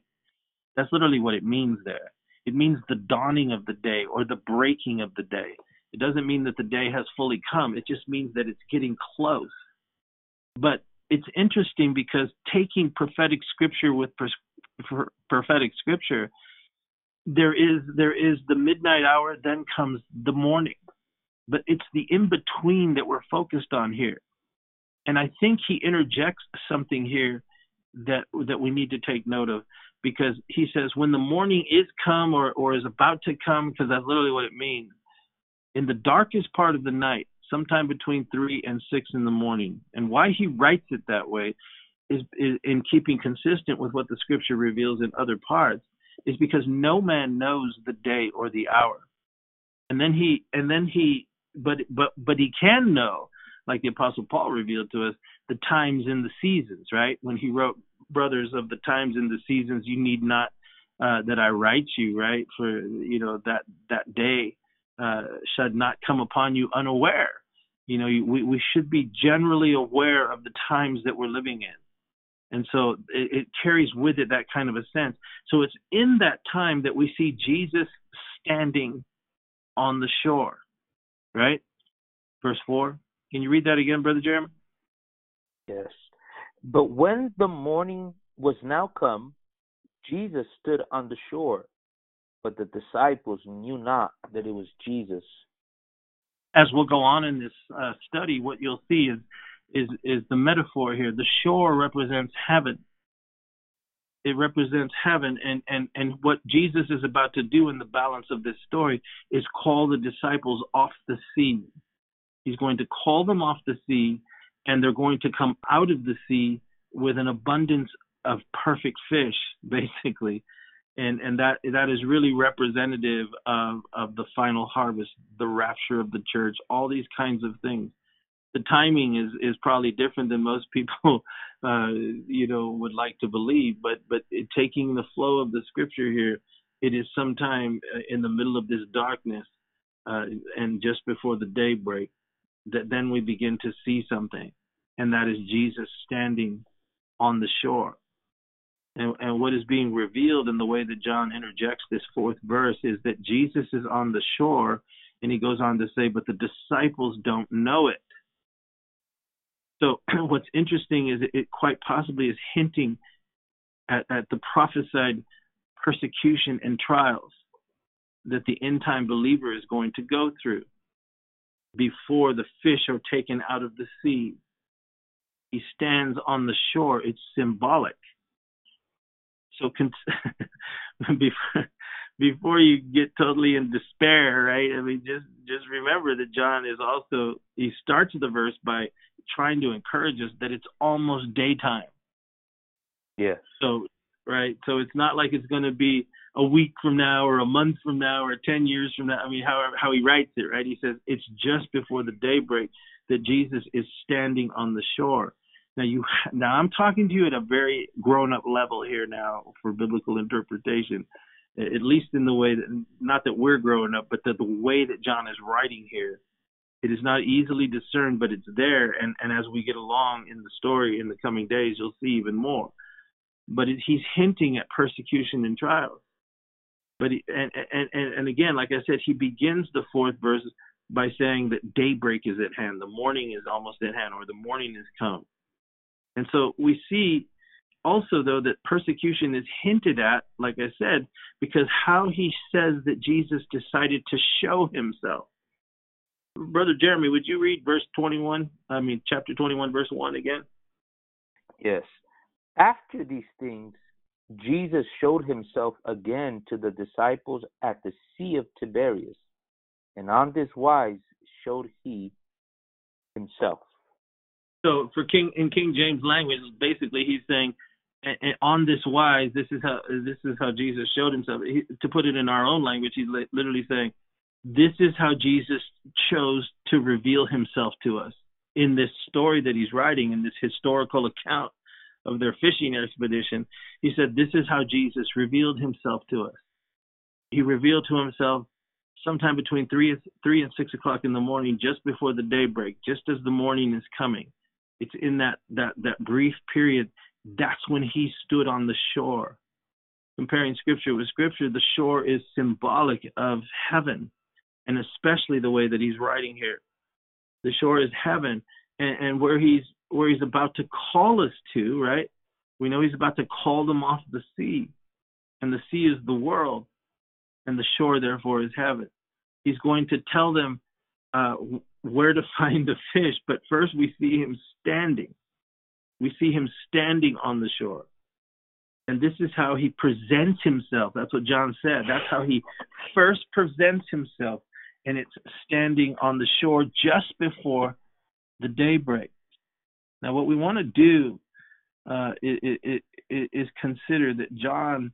That's literally what it means there. It means the dawning of the day or the breaking of the day. It doesn't mean that the day has fully come. It just means that it's getting close. But it's interesting because taking prophetic scripture with prophetic scripture, there is there is the midnight hour, then comes the morning but it's the in between that we're focused on here. And I think he interjects something here that that we need to take note of because he says when the morning is come or or is about to come because that's literally what it means in the darkest part of the night sometime between 3 and 6 in the morning and why he writes it that way is, is in keeping consistent with what the scripture reveals in other parts is because no man knows the day or the hour and then he and then he but but but he can know, like the Apostle Paul revealed to us, the times and the seasons, right? When he wrote, "Brothers of the times and the seasons, you need not uh, that I write you, right? For you know that that day uh, should not come upon you unaware. You know, we we should be generally aware of the times that we're living in." And so it, it, carries with it that kind of a sense. So it's in that time that we see Jesus standing on the shore right? Verse 4. Can you read that again, Brother Jeremy? Yes. But when the morning was now come, Jesus stood on the shore, but the disciples knew not that it was Jesus. As we'll go on in this uh, study, what you'll see is is is the metaphor here. The shore represents heaven. It represents heaven, and and and what Jesus is about to do in the balance of this story is call the disciples off the sea. He's going to call them off the sea, and they're going to come out of the sea with an abundance of perfect fish, basically. And and that that is really representative of of the final harvest, the rapture of the church, all these kinds of things. The timing is is probably different than most people, uh, you know, would like to believe. But but it, taking the flow of the scripture here, it is sometime uh, in the middle of this darkness, uh, and just before the daybreak, that then we begin to see something, and that is Jesus standing on the shore. And, and, what is being revealed in the way that John interjects this fourth verse is that Jesus is on the shore, and he goes on to say, but the disciples don't know it. So, what's interesting is it quite possibly is hinting at, at the prophesied persecution and trials that the end time believer is going to go through before the fish are taken out of the sea. He stands on the shore. It's symbolic. So before, before you get totally in despair, right? I mean, just just remember that John is also he starts the verse by trying to encourage us that it's almost daytime. Yeah. So right, so it's not like it's going to be a week from now or a month from now or 10 years from now. I mean, how how he writes it, right? He says it's just before the daybreak that Jesus is standing on the shore. Now you now I'm talking to you at a very grown up level here now for biblical interpretation. At least in the way that not that we're growing up, but that the way that John is writing here, it is not easily discerned, but it's there. And and as we get along in the story in the coming days, you'll see even more. But it, he's hinting at persecution and trials. But he, and, and and and again, like I said, he begins the fourth verse by saying that daybreak is at hand, the morning is almost at hand, or the morning is come. And so we see also, though, that persecution is hinted at, like I said, because how he says that Jesus decided to show himself. Brother Jeremy, would you read verse 21? I mean, chapter 21, verse 1 again? Yes. After these things, Jesus showed himself again to the disciples at the Sea of Tiberias, and on this wise showed he himself. So for King in King James language, basically he's saying, on this wise, this is how this is how Jesus showed himself. He, to put it in our own language, he's literally saying, this is how Jesus chose to reveal himself to us in this story that he's writing in this historical account of their fishing expedition. He said, this is how Jesus revealed himself to us. He revealed to himself sometime between three three and six o'clock in the morning, just before the daybreak, just as the morning is coming it's in that that that brief period that's when he stood on the shore. Comparing scripture with scripture the shore is symbolic of heaven and especially the way that he's writing here. The shore is heaven and, and where he's where he's about to call us to right? We know he's about to call them off the sea and the sea is the world and the shore therefore is heaven. He's going to tell them uh, where to find the fish, but first we see him standing. We see him standing on the shore. And this is how he presents himself. That's what John said. That's how he first presents himself. And it's standing on the shore just before the daybreak. Now, what we want to do uh, is, is, consider that John,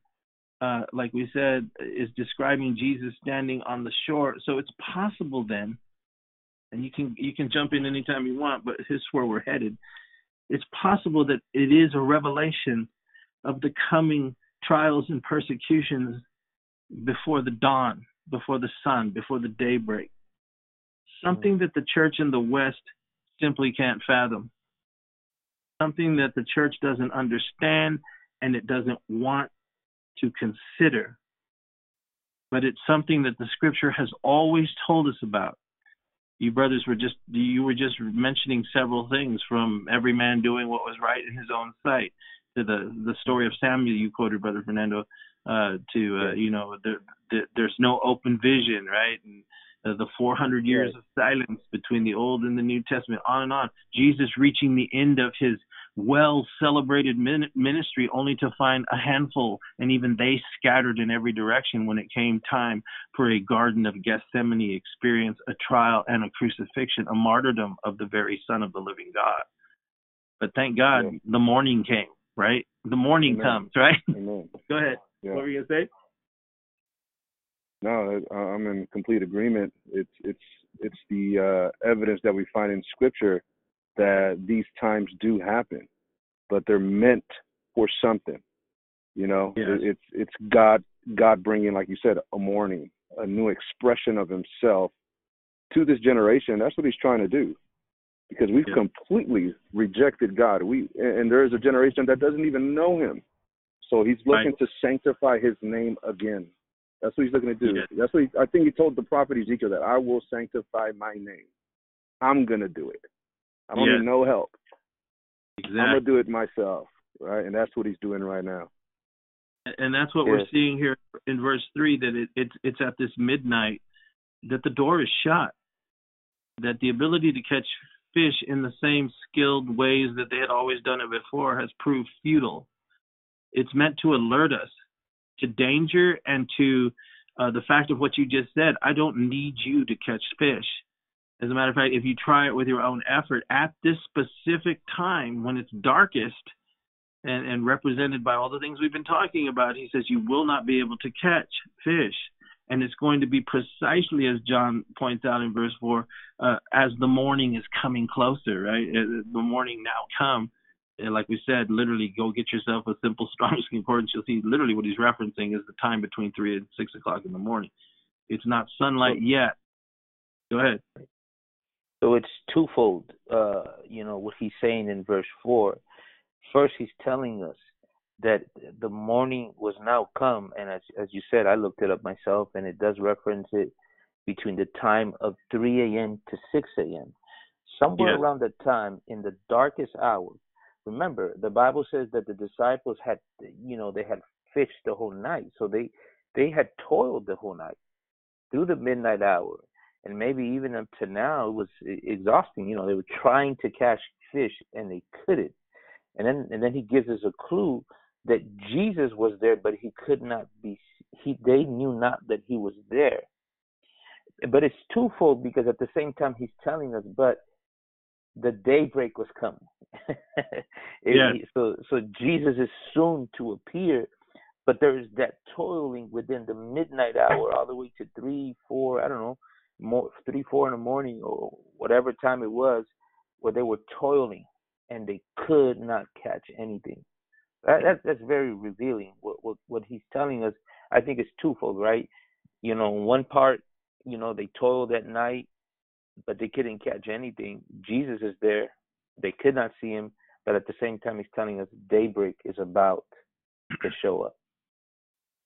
uh, like we said, is describing Jesus standing on the shore. So it's possible then and you can you can jump in anytime you want, but here's where we're headed. It's possible that it is a revelation of the coming trials and persecutions before the dawn, before the sun, before the daybreak. Something that the church in the West simply can't fathom. Something that the church doesn't understand and it doesn't want to consider. But it's something that the scripture has always told us about you brothers were just you were just mentioning several things from every man doing what was right in his own sight. To the the story of Samuel you quoted brother Fernando uh to uh you know there, there there's no open vision right? And uh, the 400 years of silence between the old and the new testament on and on. Jesus reaching the end of his well celebrated ministry only to find a handful and even they scattered in every direction when it came time for a garden of gethsemane experience a trial and a crucifixion a martyrdom of the very son of the living god but thank god yeah. the morning came right the morning Amen. comes right Amen. go ahead yeah. what were you gonna say no i'm in complete agreement it's it's it's the uh, evidence that we find in scripture that these times do happen, but they're meant for something. You know, yes. it's it's God God bringing, like you said, a morning, a new expression of Himself to this generation. That's what He's trying to do, because we've yeah. completely rejected God. We and there is a generation that doesn't even know Him. So He's looking right. to sanctify His name again. That's what He's looking to do. Yeah. That's what he, I think He told the prophet Ezekiel that I will sanctify My name. I'm gonna do it. I don't need no help. Exactly. I'm gonna do it myself, right? And that's what he's doing right now. And that's what yes. we're seeing here in verse three that it, it's it's at this midnight that the door is shut. That the ability to catch fish in the same skilled ways that they had always done it before has proved futile. It's meant to alert us to danger and to uh, the fact of what you just said. I don't need you to catch fish. As a matter of fact, if you try it with your own effort at this specific time when it's darkest and, and represented by all the things we've been talking about, he says you will not be able to catch fish. And it's going to be precisely as John points out in verse 4 uh, as the morning is coming closer, right? Uh, the morning now come. And like we said, literally go get yourself a simple Strong's Concordance. You'll see literally what he's referencing is the time between 3 and 6 o'clock in the morning. It's not sunlight yet. Go ahead. So it's twofold. Uh, you know what he's saying in verse four. First, he's telling us that the morning was now come, and as as you said, I looked it up myself, and it does reference it between the time of 3 a.m. to 6 a.m. Somewhere yeah. around that time, in the darkest hour. Remember, the Bible says that the disciples had, you know, they had fished the whole night, so they they had toiled the whole night through the midnight hour and maybe even up to now it was exhausting. You know, they were trying to catch fish and they couldn't. And then and then he gives us a clue that Jesus was there, but he could not be. He they knew not that he was there. But it's twofold because at the same time he's telling us, but the daybreak was coming. yeah. So so Jesus is soon to appear, but there is that toiling within the midnight hour all the way to three, four, I don't know, three, four in the morning or whatever time it was, where they were toiling and they could not catch anything. That, that that's very revealing. What, what what he's telling us, I think, is twofold, right? You know, one part, you know, they toiled at night, but they couldn't catch anything. Jesus is there; they could not see him, but at the same time, he's telling us daybreak is about to show up.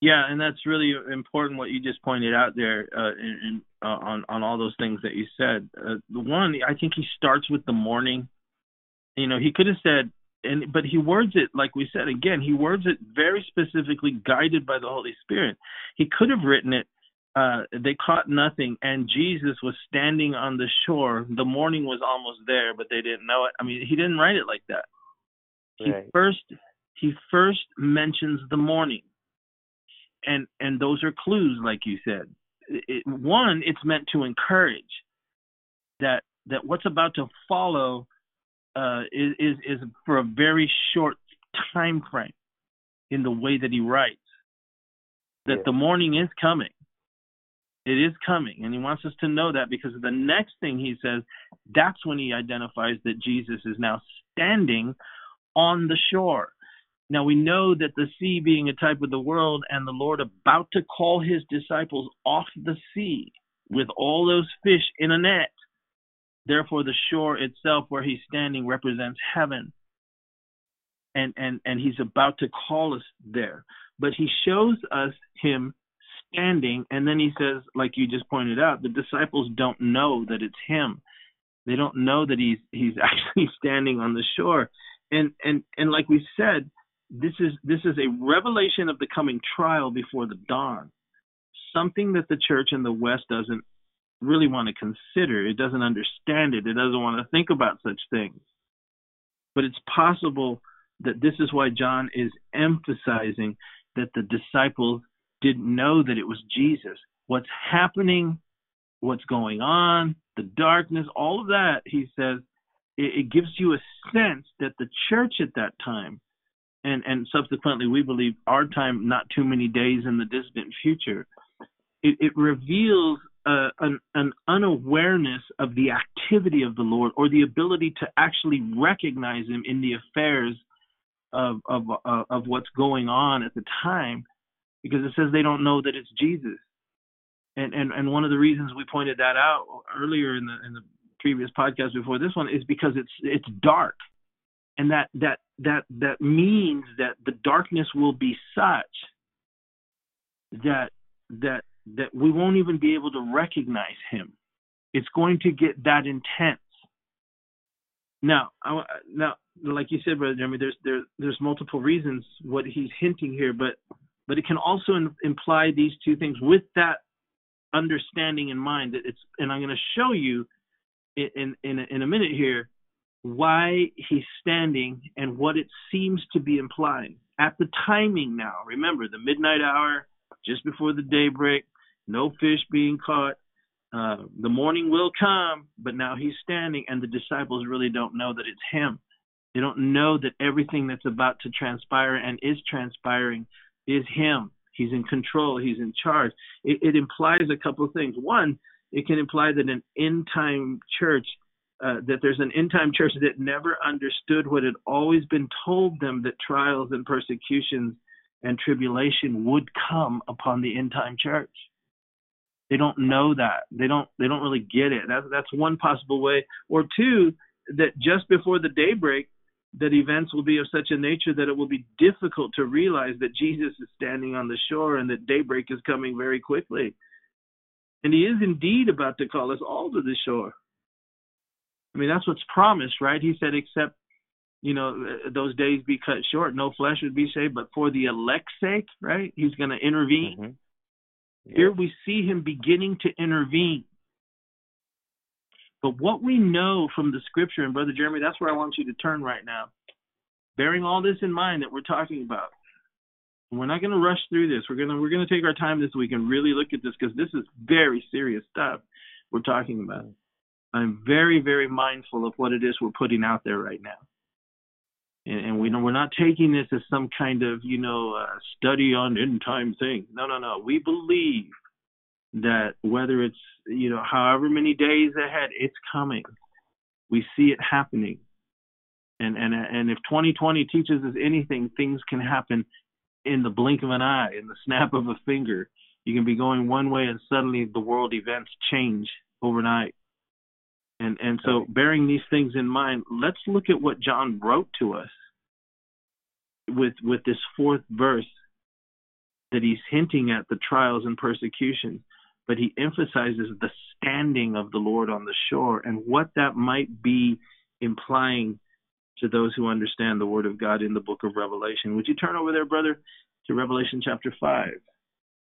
Yeah, and that's really important what you just pointed out there uh, in, in, uh, on on all those things that you said. Uh, the one I think he starts with the morning. You know, he could have said, and but he words it like we said again. He words it very specifically, guided by the Holy Spirit. He could have written it. Uh, they caught nothing, and Jesus was standing on the shore. The morning was almost there, but they didn't know it. I mean, he didn't write it like that. Right. He first he first mentions the morning and and those are clues, like you said. It, one, it's meant to encourage that that what's about to follow uh, is, is is for a very short time frame in the way that he writes. That yeah. the morning is coming. It is coming, and he wants us to know that because the next thing he says, that's when he identifies that Jesus is now standing on the shore. Now we know that the sea being a type of the world and the Lord about to call his disciples off the sea with all those fish in a net. Therefore the shore itself where he's standing represents heaven. And and and he's about to call us there. But he shows us him standing and then he says like you just pointed out the disciples don't know that it's him. They don't know that he's he's actually standing on the shore. And and and like we said, this is this is a revelation of the coming trial before the dawn. Something that the church in the west doesn't really want to consider. It doesn't understand it. It doesn't want to think about such things. But it's possible that this is why john is emphasizing that the disciples didn't know that it was jesus. What's happening? What's going on? The darkness? All of that he says it, it gives you a sense that the church at that time and and subsequently we believe our time not too many days in the distant future it, it reveals uh, an, an unawareness of the activity of the lord or the ability to actually recognize him in the affairs of of uh, of what's going on at the time because it says they don't know that it's jesus. And and and one of the reasons we pointed that out earlier in the in the previous podcast before this one is because it's it's dark and that that that that means that the darkness will be such that that that we won't even be able to recognize him. It's going to get that intense. Now I, now like you said brother jeremy there's there, there's multiple reasons what he's hinting here but but it can also in, imply these two things with that understanding in mind that it's and i'm going to show you in in in a minute here why he's standing and what it seems to be implying at the timing now. Remember the midnight hour just before the daybreak no fish being caught. Uh, the morning will come but now he's standing and the disciples really don't know that it's him. They don't know that everything that's about to transpire and is transpiring is him. He's in control. He's in charge. It, it implies a couple of things. One it can imply that an end time church uh, that there's an end time church that never understood what had always been told them that trials and persecutions and tribulation would come upon the end time church. They don't know that. They don't they don't really get it. That's that's one possible way. Or two, that just before the daybreak, that events will be of such a nature that it will be difficult to realize that Jesus is standing on the shore and that daybreak is coming very quickly. And he is indeed about to call us all to the shore. I mean, that's what's promised, right? He said, except, you know, those days be cut short, no flesh would be saved, but for the elect's sake, right? He's going to intervene. Mm-hmm. Yeah. Here we see him beginning to intervene. But what we know from the scripture, and Brother Jeremy, that's where I want you to turn right now. Bearing all this in mind that we're talking about, we're not going to rush through this. We're going to we're going to take our time this week and really look at this because this is very serious stuff we're talking about. I'm very, very mindful of what it is we're putting out there right now. And, and we know we're not taking this as some kind of, you know, uh, study on end time thing. No, no, no. We believe that whether it's, you know, however many days ahead, it's coming. We see it happening. And and and if 2020 teaches us anything, things can happen in the blink of an eye, in the snap of a finger. You can be going one way and suddenly the world events change overnight. And and so bearing these things in mind, let's look at what John wrote to us with with this fourth verse that he's hinting at the trials and persecutions, but he emphasizes the standing of the Lord on the shore and what that might be implying to those who understand the word of God in the book of Revelation. Would you turn over there, brother, to Revelation chapter 5?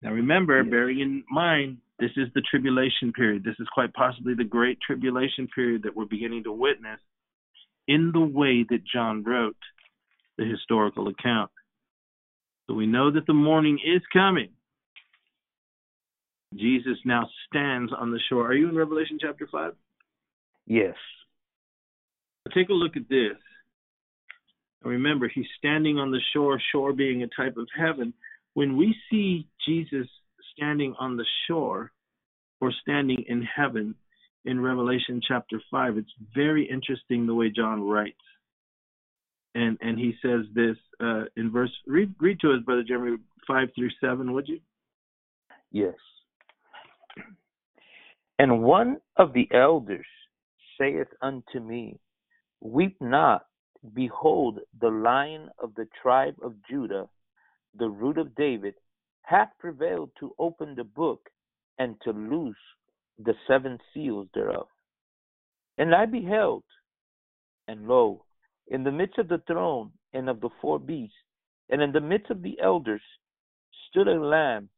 Now remember, yes. bearing in mind this is the tribulation period. This is quite possibly the great tribulation period that we're beginning to witness in the way that John wrote the historical account. So we know that the morning is coming. Jesus now stands on the shore. Are you in Revelation chapter 5? Yes. Take a look at this. Remember, he's standing on the shore, shore being a type of heaven. When we see Jesus standing on the shore or standing in heaven in Revelation chapter 5. It's very interesting the way John writes. And and he says this uh, in verse read read to us, Brother Jeremy, five through seven, would you? Yes. And one of the elders saith unto me, Weep not, behold, the lion of the tribe of Judah, the root of David, hath prevailed to open the book and to loose the seven seals thereof. And I beheld, and lo, in the midst of the throne and of the four beasts, and in the midst of the elders, stood a lamb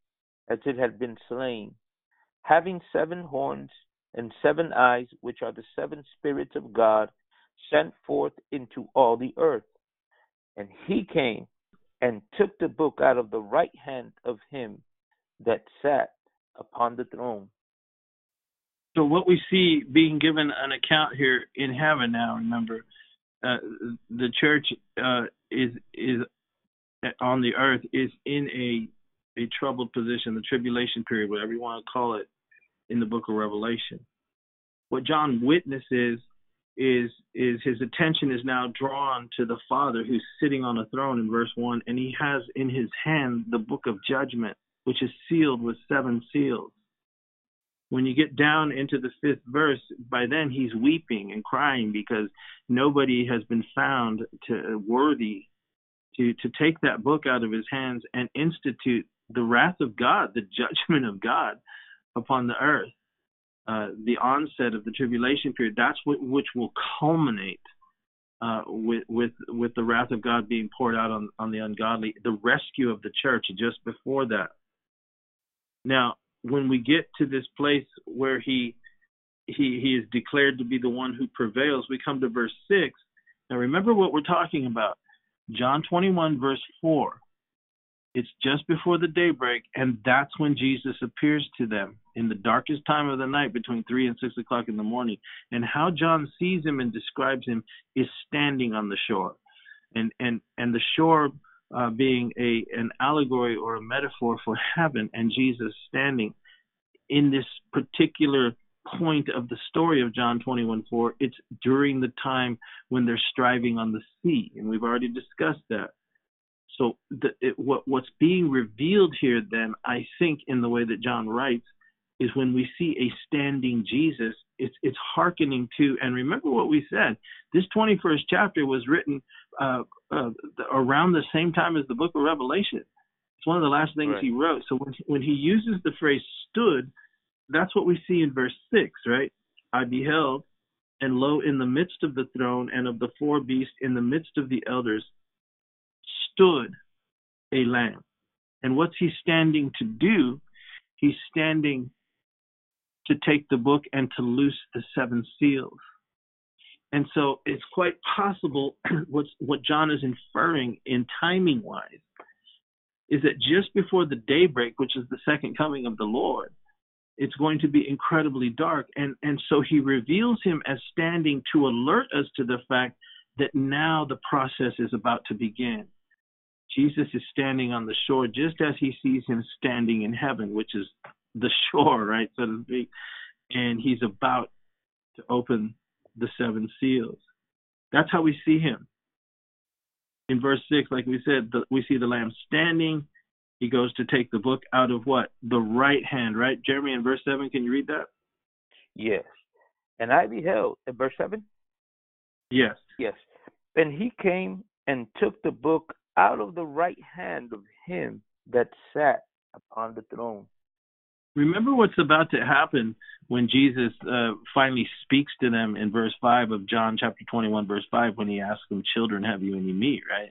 as it had been slain, having seven horns and seven eyes, which are the seven spirits of God sent forth into all the earth. And he came and took the book out of the right hand of him that sat upon the throne. So what we see being given an account here in heaven now, remember, uh, the church uh, is is on the earth is in a a troubled position, the tribulation period, whatever you want to call it, in the book of Revelation. What John witnesses is is his attention is now drawn to the Father who's sitting on a throne in verse one, and he has in his hand the book of judgment which is sealed with seven seals. When you get down into the fifth verse, by then he's weeping and crying because nobody has been found to worthy to to take that book out of his hands and institute the wrath of God, the judgment of God upon the earth. Uh, the onset of the tribulation period, that's what, which will culminate uh, with with with the wrath of God being poured out on on the ungodly, the rescue of the church just before that. Now, when we get to this place where he he he is declared to be the one who prevails, we come to verse six. Now, remember what we're talking about. John 21, verse 4. It's just before the daybreak, and that's when Jesus appears to them in the darkest time of the night between 3 and 6 o'clock in the morning. And how John sees him and describes him is standing on the shore. And, and, and the shore uh, being a, an allegory or a metaphor for heaven, and Jesus standing in this particular point of the story of John 21 4, it's during the time when they're striving on the sea. And we've already discussed that. So the, it, what, what's being revealed here, then, I think, in the way that John writes, is when we see a standing Jesus, it's it's hearkening to. And remember what we said. This 21st chapter was written uh, uh, around the same time as the Book of Revelation. It's one of the last things right. he wrote. So when when he uses the phrase "stood," that's what we see in verse six, right? I beheld, and lo, in the midst of the throne and of the four beasts, in the midst of the elders, stood a lamb. And what's he standing to do? He's standing to take the book and to loose the seven seals. And so it's quite possible what's, what John is inferring in timing wise is that just before the daybreak, which is the second coming of the Lord, it's going to be incredibly dark. And, and so he reveals him as standing to alert us to the fact that now the process is about to begin. Jesus is standing on the shore just as he sees him standing in heaven, which is the shore, right, so to speak. And he's about to open the seven seals. That's how we see him. In verse 6, like we said, the, we see the lamb standing. He goes to take the book out of what? The right hand, right? Jeremy, in verse 7, can you read that? Yes. And I beheld, in verse 7? Yes. Yes. And he came and took the book out of the right hand of him that sat upon the throne. Remember what's about to happen when Jesus uh, finally speaks to them in verse 5 of John chapter 21, verse 5, when he asks them, Children, have you any meat, right?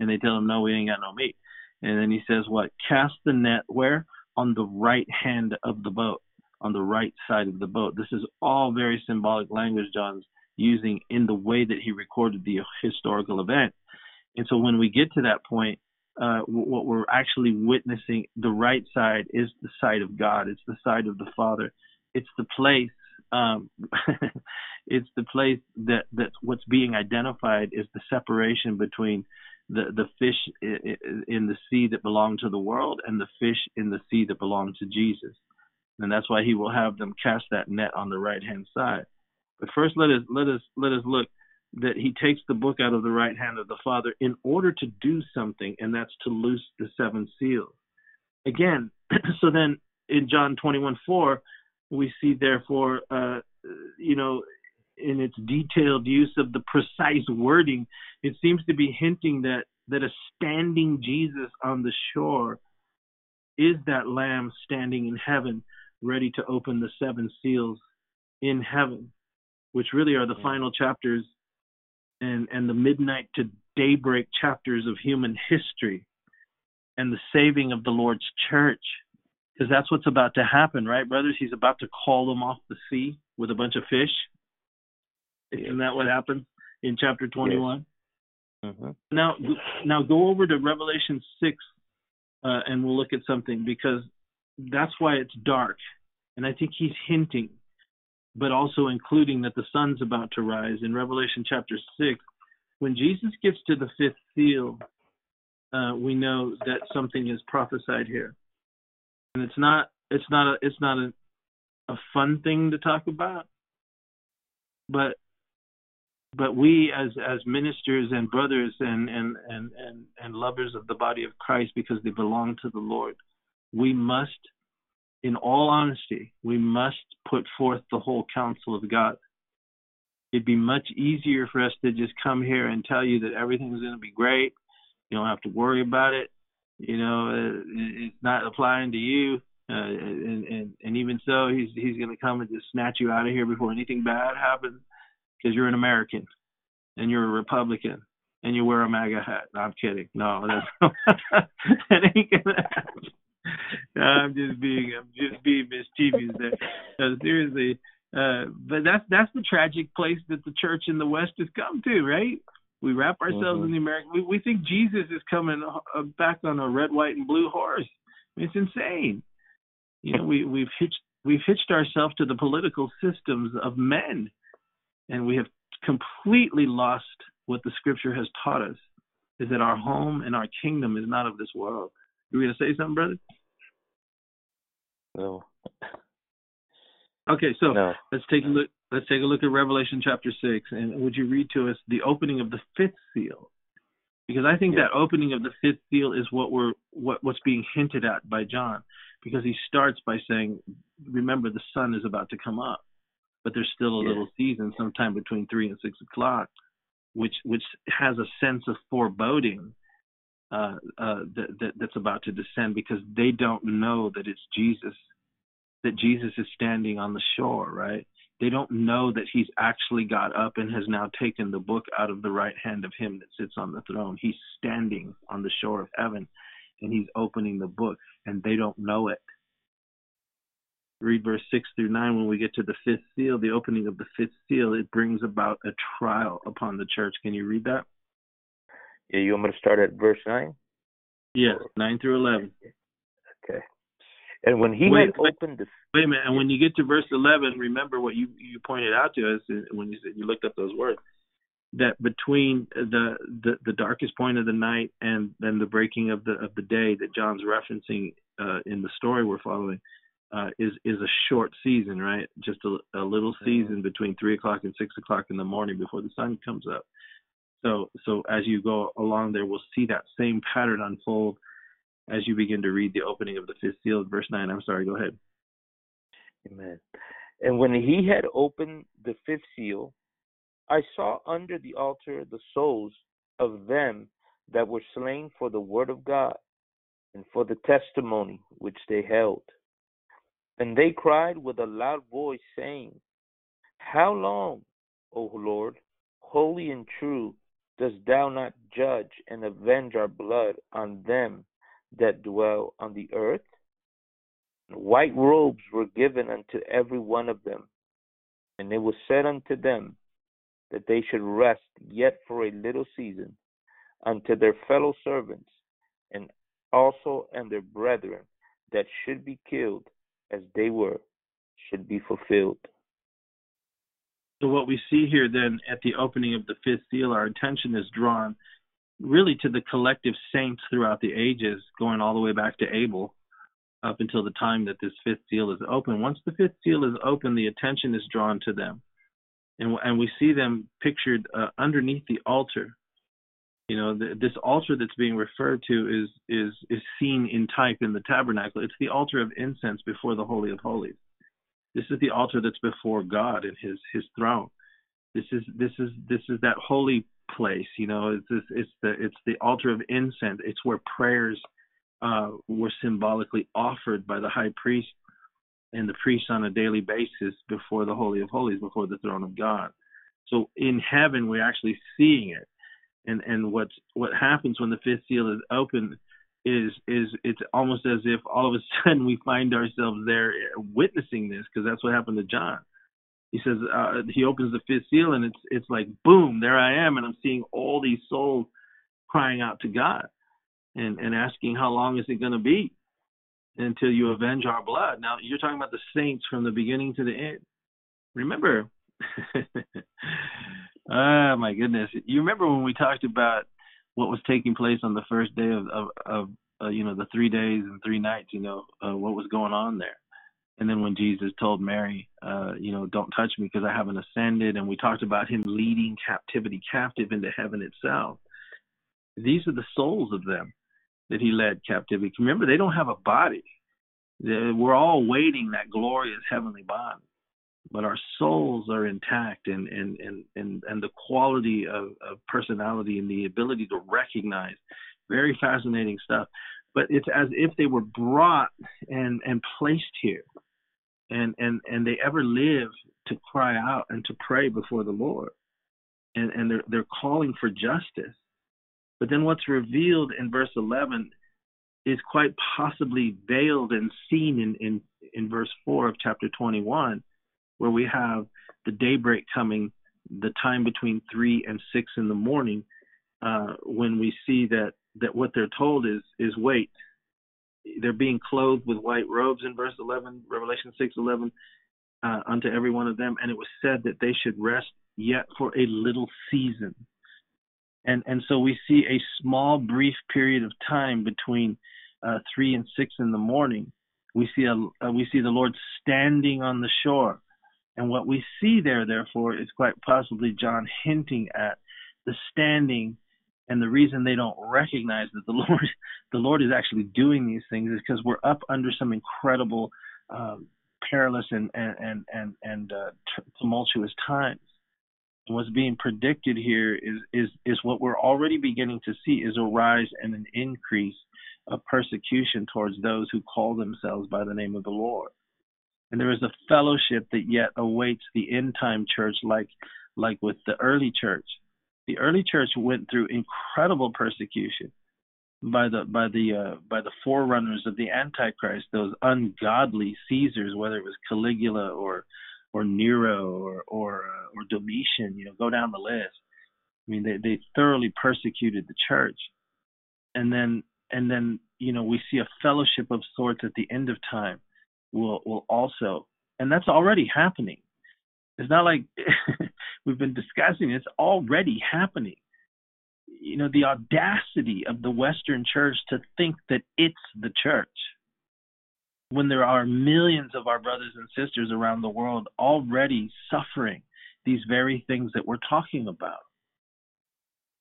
And they tell him, No, we ain't got no meat. And then he says, What? Cast the net where? On the right hand of the boat, on the right side of the boat. This is all very symbolic language John's using in the way that he recorded the historical event. And so when we get to that point, uh, what we're actually witnessing, the right side is the side of God. It's the side of the Father. It's the place. Um, it's the place that that what's being identified is the separation between the the fish in the sea that belong to the world and the fish in the sea that belong to Jesus. And that's why he will have them cast that net on the right hand side. But first let us let us let us look that he takes the book out of the right hand of the Father in order to do something, and that's to loose the seven seals. Again, so then in John 21 4, we see, therefore, uh, you know, in its detailed use of the precise wording, it seems to be hinting that, that a standing Jesus on the shore is that lamb standing in heaven, ready to open the seven seals in heaven, which really are the final chapters and, and the midnight to daybreak chapters of human history and the saving of the Lord's church. Because that's what's about to happen, right, brothers? He's about to call them off the sea with a bunch of fish. Isn't that what happens in chapter 21? Yes. Mm-hmm. Now, now go over to Revelation 6, uh, and we'll look at something because that's why it's dark. And I think he's hinting but also including that the sun's about to rise. In Revelation chapter 6, when Jesus gets to the fifth seal, uh, we know that something is prophesied here. And it's not it's not a it's not a, a fun thing to talk about, but but we as as ministers and brothers and and and and, and lovers of the body of Christ because they belong to the Lord, we must in all honesty, we must put forth the whole counsel of God. It'd be much easier for us to just come here and tell you that everything's going to be great. You don't have to worry about it. You know, uh, it's not applying to you. Uh, and, and and even so, he's he's going to come and just snatch you out of here before anything bad happens because you're an American. and you're a Republican and you wear a MAGA hat. No, I'm kidding. No, that's that ain't gonna happen. No, I'm just being I'm just being mischievous there. No, seriously. Uh, but that's that's the tragic place that the church in the West has come to, right? We wrap ourselves mm-hmm. in the American. We, we think Jesus is coming uh, back on a red, white, and blue horse. It's insane. You know, we we've hitched we've hitched ourselves to the political systems of men, and we have completely lost what the Scripture has taught us. Is that our home and our kingdom is not of this world. You gonna say something, brother? No. Okay, so no. let's take a look. Let's take a look at Revelation chapter six, and would you read to us the opening of the fifth seal? Because I think yeah. that opening of the fifth seal is what we're what what's being hinted at by John, because he starts by saying, "Remember, the sun is about to come up, but there's still a yeah. little season, sometime between three and six o'clock, which which has a sense of foreboding." Uh, uh, that, that that's about to descend because they don't know that it's Jesus that Jesus is standing on the shore, right? They don't know that he's actually got up and has now taken the book out of the right hand of him that sits on the throne. He's standing on the shore of heaven and he's opening the book, and they don't know it. Read verse 6 through 9 when we get to the fifth seal, the opening of the fifth seal, it brings about a trial upon the church. Can you read that? Yeah, you want me to start at verse 9? Yes, 9 through 11. Okay. And when he wait, had opened the wait a minute, and when you get to verse eleven, remember what you you pointed out to us when you said you looked up those words that between the, the the darkest point of the night and then the breaking of the of the day that John's referencing uh, in the story we're following uh, is is a short season, right? Just a, a little mm-hmm. season between three o'clock and six o'clock in the morning before the sun comes up. So so as you go along there, we'll see that same pattern unfold as you begin to read the opening of the fifth seal, verse 9. I'm sorry, go ahead. Amen. And when he had opened the fifth seal, I saw under the altar the souls of them that were slain for the word of God and for the testimony which they held. And they cried with a loud voice, saying, How long, O Lord, holy and true, dost thou not judge and avenge our blood on them that dwell on the earth. White robes were given unto every one of them, and it was said unto them that they should rest yet for a little season unto their fellow servants, and also and their brethren that should be killed as they were, should be fulfilled. So, what we see here then at the opening of the fifth seal, our attention is drawn really to the collective saints throughout the ages, going all the way back to Abel up until the time that this fifth seal is open. Once the fifth seal is open, the attention is drawn to them. And, and we see them pictured uh, underneath the altar. You know, the, this altar that's being referred to is is is seen in type in the tabernacle. It's the altar of incense before the holy of holies. This is the altar that's before God and His His throne. This is this is this is that holy place. You know, it's it's, the it's the altar of incense. It's where prayers uh, were symbolically offered by the high priest and the priest on a daily basis before the holy of holies, before the throne of God. So in heaven, we're actually seeing it. And and what what happens when the fifth seal is open is is it's almost as if all of a sudden we find ourselves there witnessing this because that's what happened to John. He says uh, he opens the fifth seal and it's it's like boom there i am and i'm seeing all these souls crying out to god and and asking how long is it going to be until you avenge our blood? Now you're talking about the saints from the beginning to the end. Remember ah my goodness. You remember when we talked about what was taking place on the first day of of, of uh, you know the three days and three nights you know uh, what was going on there and then when Jesus told Mary, uh, you know, don't touch me because I haven't ascended, and we talked about him leading captivity captive into heaven itself. These are the souls of them that he led captivity. Remember, they don't have a body. We're all waiting that glorious heavenly body, but our souls are intact, and and and and, and the quality of, of personality and the ability to recognize. Very fascinating stuff but it's as if they were brought and and placed here and and and they ever live to cry out and to pray before the Lord. and, and they're they're calling for justice. But then what's revealed in verse 11 is quite possibly veiled and seen in, in, in verse 4 of chapter 21, where we have the daybreak coming, the time between 3 and 6 in the morning, uh, when we see that, that what they're told is, is wait. They're being clothed with white robes in verse 11, Revelation 6 11, uh, unto every one of them. And it was said that they should rest yet for a little season. And, and so we see a small, brief period of time between uh, three and six in the morning. We see a uh, we see the Lord standing on the shore, and what we see there, therefore, is quite possibly John hinting at the standing, and the reason they don't recognize that the Lord the Lord is actually doing these things is because we're up under some incredible, um, perilous and and and and, and uh, tumultuous times what's being predicted here is is is what we're already beginning to see is a rise and an increase of persecution towards those who call themselves by the name of the Lord. And there is a fellowship that yet awaits the end time church like like with the early church. The early church went through incredible persecution by the by the uh, by the forerunners of the antichrist those ungodly caesars whether it was caligula or or Nero or or uh, or Domitian, you know, go down the list. I mean, they they thoroughly persecuted the church, and then and then you know we see a fellowship of sorts at the end of time will will also, and that's already happening. It's not like we've been discussing; it's already happening. You know, the audacity of the Western church to think that it's the church when there are millions of our brothers and sisters around the world already suffering these very things that we're talking about.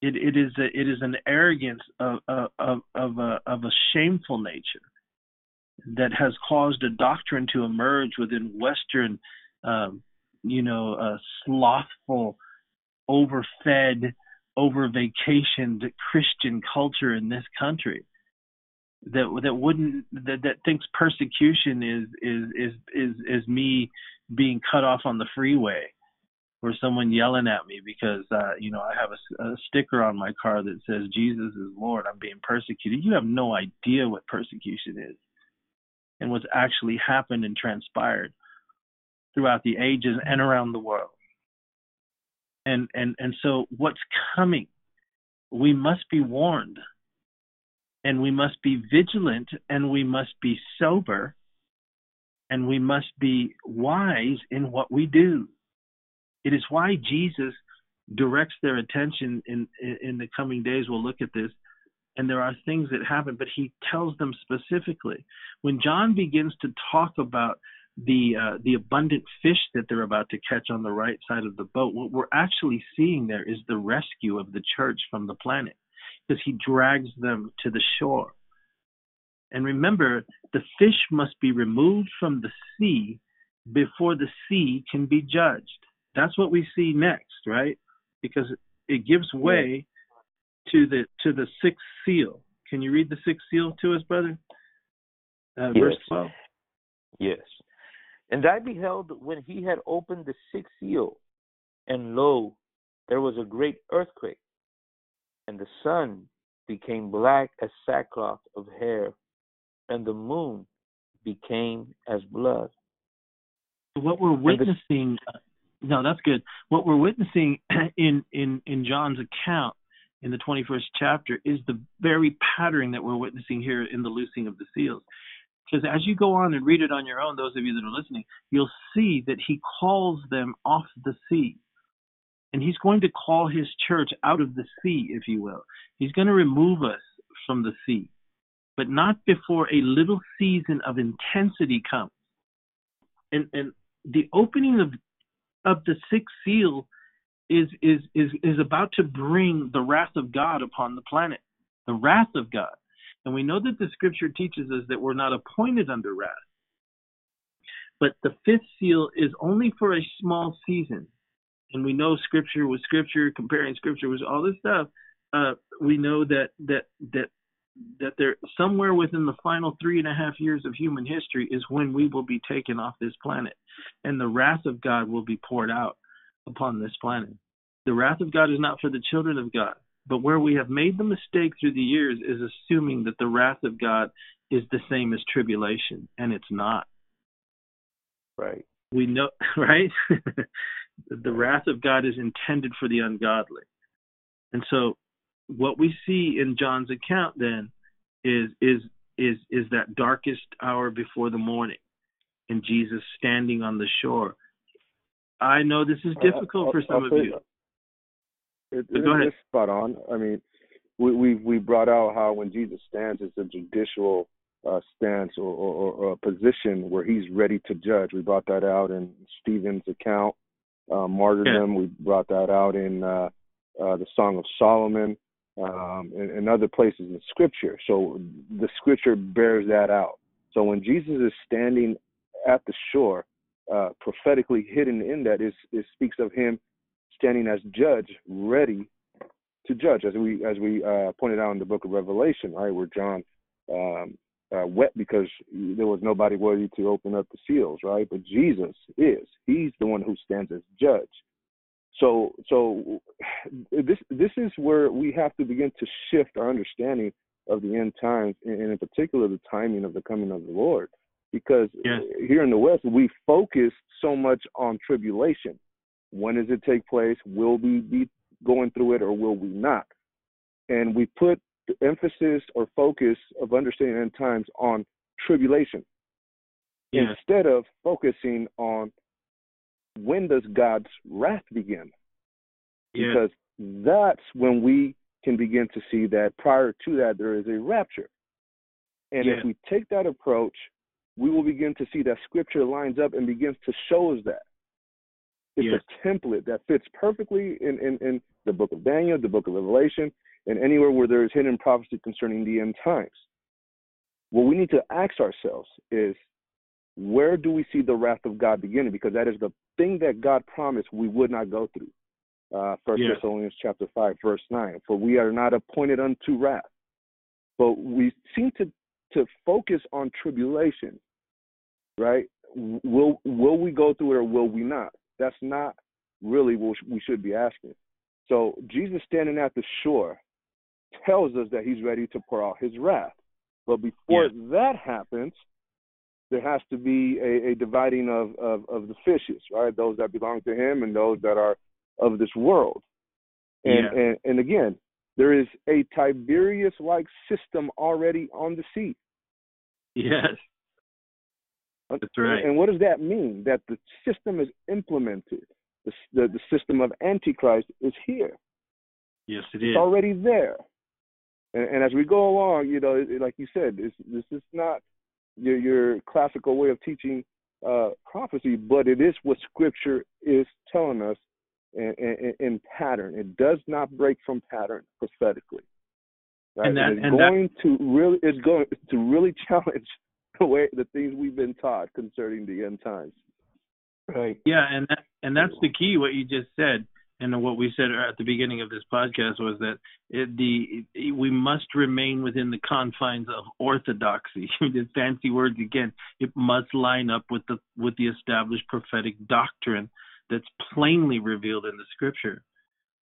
It, it is a, it is an arrogance of of of a, of a shameful nature that has caused a doctrine to emerge within Western, um, you know, uh, slothful, overfed, over vacationed Christian culture in this country that that wouldn't that that thinks persecution is is is is is me being cut off on the freeway or someone yelling at me because uh you know I have a, a sticker on my car that says Jesus is Lord. I'm being persecuted. You have no idea what persecution is and what's actually happened and transpired throughout the ages and around the world and and and so what's coming we must be warned and we must be vigilant and we must be sober and we must be wise in what we do. It is why Jesus directs their attention in in the coming days. We'll look at this, and there are things that happen, but he tells them specifically. When John begins to talk about the uh, the abundant fish that they're about to catch on the right side of the boat, what we're actually seeing there is the rescue of the church from the planet because he drags them to the shore. And remember, the fish must be removed from the sea before the sea can be judged. That's what we see next, right? Because it gives way to the to the sixth seal. Can you read the sixth seal to us, brother? Uh, yes. Verse twelve. Yes. And I beheld when he had opened the sixth seal, and lo, there was a great earthquake, and the sun became black as sackcloth of hair, and the moon became as blood. What we're witnessing, the, no, that's good. What we're witnessing in, in, in John's account in the 21st chapter is the very pattern that we're witnessing here in the loosing of the seals. Because as you go on and read it on your own, those of you that are listening, you'll see that he calls them off the sea. And he's going to call his church out of the sea, if you will. He's going to remove us from the sea, but not before a little season of intensity comes. And, and the opening of, of the sixth seal is, is, is, is about to bring the wrath of God upon the planet, the wrath of God. And we know that the scripture teaches us that we're not appointed under wrath. But the fifth seal is only for a small season and we know scripture with scripture, comparing scripture with all this stuff. Uh, we know that that that that there somewhere within the final three and a half years of human history is when we will be taken off this planet, and the wrath of God will be poured out upon this planet. The wrath of God is not for the children of God. But where we have made the mistake through the years is assuming that the wrath of God is the same as tribulation, and it's not. Right. We know, right? the wrath of God is intended for the ungodly. And so what we see in John's account then is is is is that darkest hour before the morning and Jesus standing on the shore. I know this is difficult for some I'll of you. It, it, Go ahead. It's spot on. I mean, we we we brought out how when Jesus stands, it's a judicial uh, stance or, or, or, a position where he's ready to judge. We brought that out in Stephen's account, uh, martyrdom. Yeah. We brought that out in uh, uh, the Song of Solomon um, and, and other places in Scripture. So the Scripture bears that out. So when Jesus is standing at the shore, uh, prophetically hidden in that is it speaks of him standing as judge, ready to judge, as we as we uh, pointed out in the book of Revelation, right, where John um, uh, wept because there was nobody worthy to open up the seals, right? But Jesus is; He's the one who stands as judge. So, so this this is where we have to begin to shift our understanding of the end times, and in particular the timing of the coming of the Lord. Because yes. here in the West, we focus so much on tribulation. When does it take place? Will we be going through it, or will we not? And we put the emphasis or focus of understanding end times on tribulation yes. instead of focusing on when does God's wrath begin? Because that's when we can begin to see that prior to that there is a rapture. And if we take that approach, we will begin to see that scripture lines up and begins to show us that. It's yes. a template that fits perfectly in, in, in the book of Daniel, the book of Revelation, and anywhere where there is hidden prophecy concerning the end times. What we need to ask ourselves is where do we see the wrath of God beginning? Because that is the thing that God promised we would not go through. Uh, First yes. Thessalonians chapter five, verse nine. For we are not appointed unto wrath, but we seem to to focus on tribulation, right? Will will we go through it or will we not? That's not really what we should be asking. So Jesus standing at the shore tells us that he's ready to pour out his wrath. But before yeah. that happens, there has to be a, a dividing of, of, of, the fishes, right? Those that belong to him and those that are of this world. And, yeah. and, and again, there is a Tiberius like system already on the sea. Yes. That's right. And what does that mean? That the system is implemented. The, the, the system of Antichrist is here. Yes, it is. It's already there. And, and, as we go along, you know, it, like you said, this, this is not your, your classical way of teaching uh, prophecy, but it is what Scripture is telling us in, in, in, pattern. It does not break from pattern prophetically. Right? And, that, and it's and going that... to really it's going to really challenge the way the things we've been taught concerning the end times. Right. Yeah, and that, and that's the key. What you just said, and what we said at the beginning of this podcast was that it, the we must remain within the confines of orthodoxy. the fancy words again. It must line up with the with the established prophetic doctrine that's plainly revealed in the Scripture.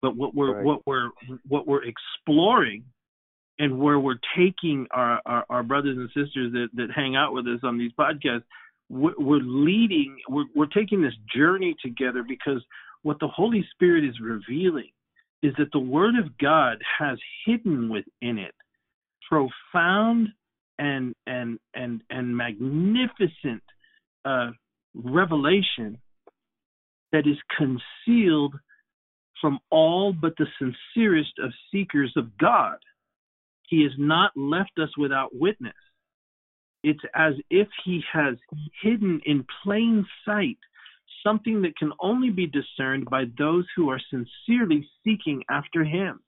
But what we're right. what we're what we're exploring and where we're taking our, our, our, brothers and sisters that, that hang out with us on these podcasts, we're, we're leading, we're, we're taking this journey together because what the Holy Spirit is revealing is that the Word of God has hidden within it profound and and and and magnificent uh, revelation that is concealed from all but the sincerest of seekers of God. He has not left us without witness. It's as if he has hidden in plain sight something that can only be discerned by those who are sincerely seeking after him.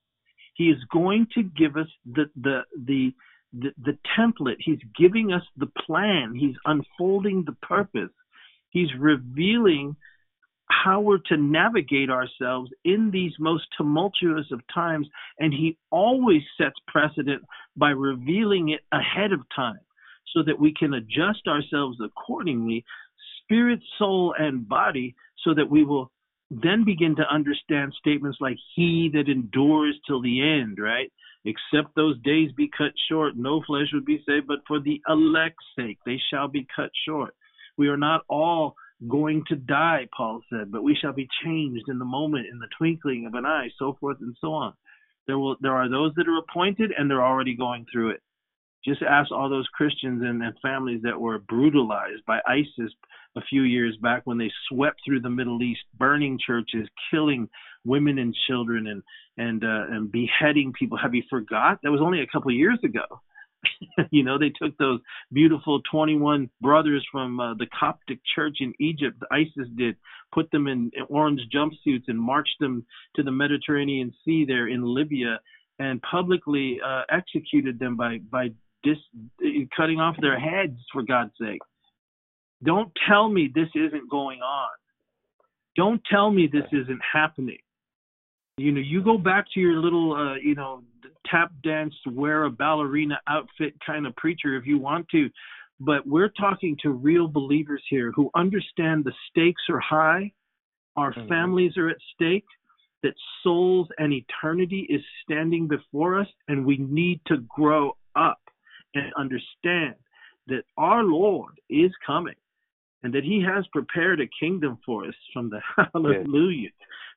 He is going to give us the the the the, the template. He's giving us the plan. He's unfolding the purpose. He's revealing how we're to navigate ourselves in these most tumultuous of times. And he always sets precedent by revealing it ahead of time so that we can adjust ourselves accordingly, spirit, soul, and body, so that we will then begin to understand statements like he that endures till the end, right? Except those days be cut short, no flesh would be saved, but for the elect's sake, they shall be cut short. We are not all going to die, Paul said, but we shall be changed in the moment, in the twinkling of an eye, so forth and so on. There will there are those that are appointed and they're already going through it. Just ask all those Christians and, and families that were brutalized by ISIS a few years back when they swept through the Middle East, burning churches, killing women and children, and and uh, and beheading people. Have you forgot? That was only a couple years ago. you know, they took those beautiful 21 brothers from uh, the Coptic church in Egypt, ISIS did, put them in orange jumpsuits and marched them to the Mediterranean Sea there in Libya and publicly uh, executed them by by dis, cutting off their heads for God's sake. Don't tell me this isn't going on. Don't tell me this isn't happening. You know, you go back to your little, uh, you know, tap dance, wear a ballerina outfit kind of preacher if you want to, but we're talking to real believers here who understand the stakes are high, our mm-hmm. families are at stake, that souls and eternity is standing before us, and we need to grow up and understand that our Lord is coming and that he has prepared a kingdom for us from the hallelujah,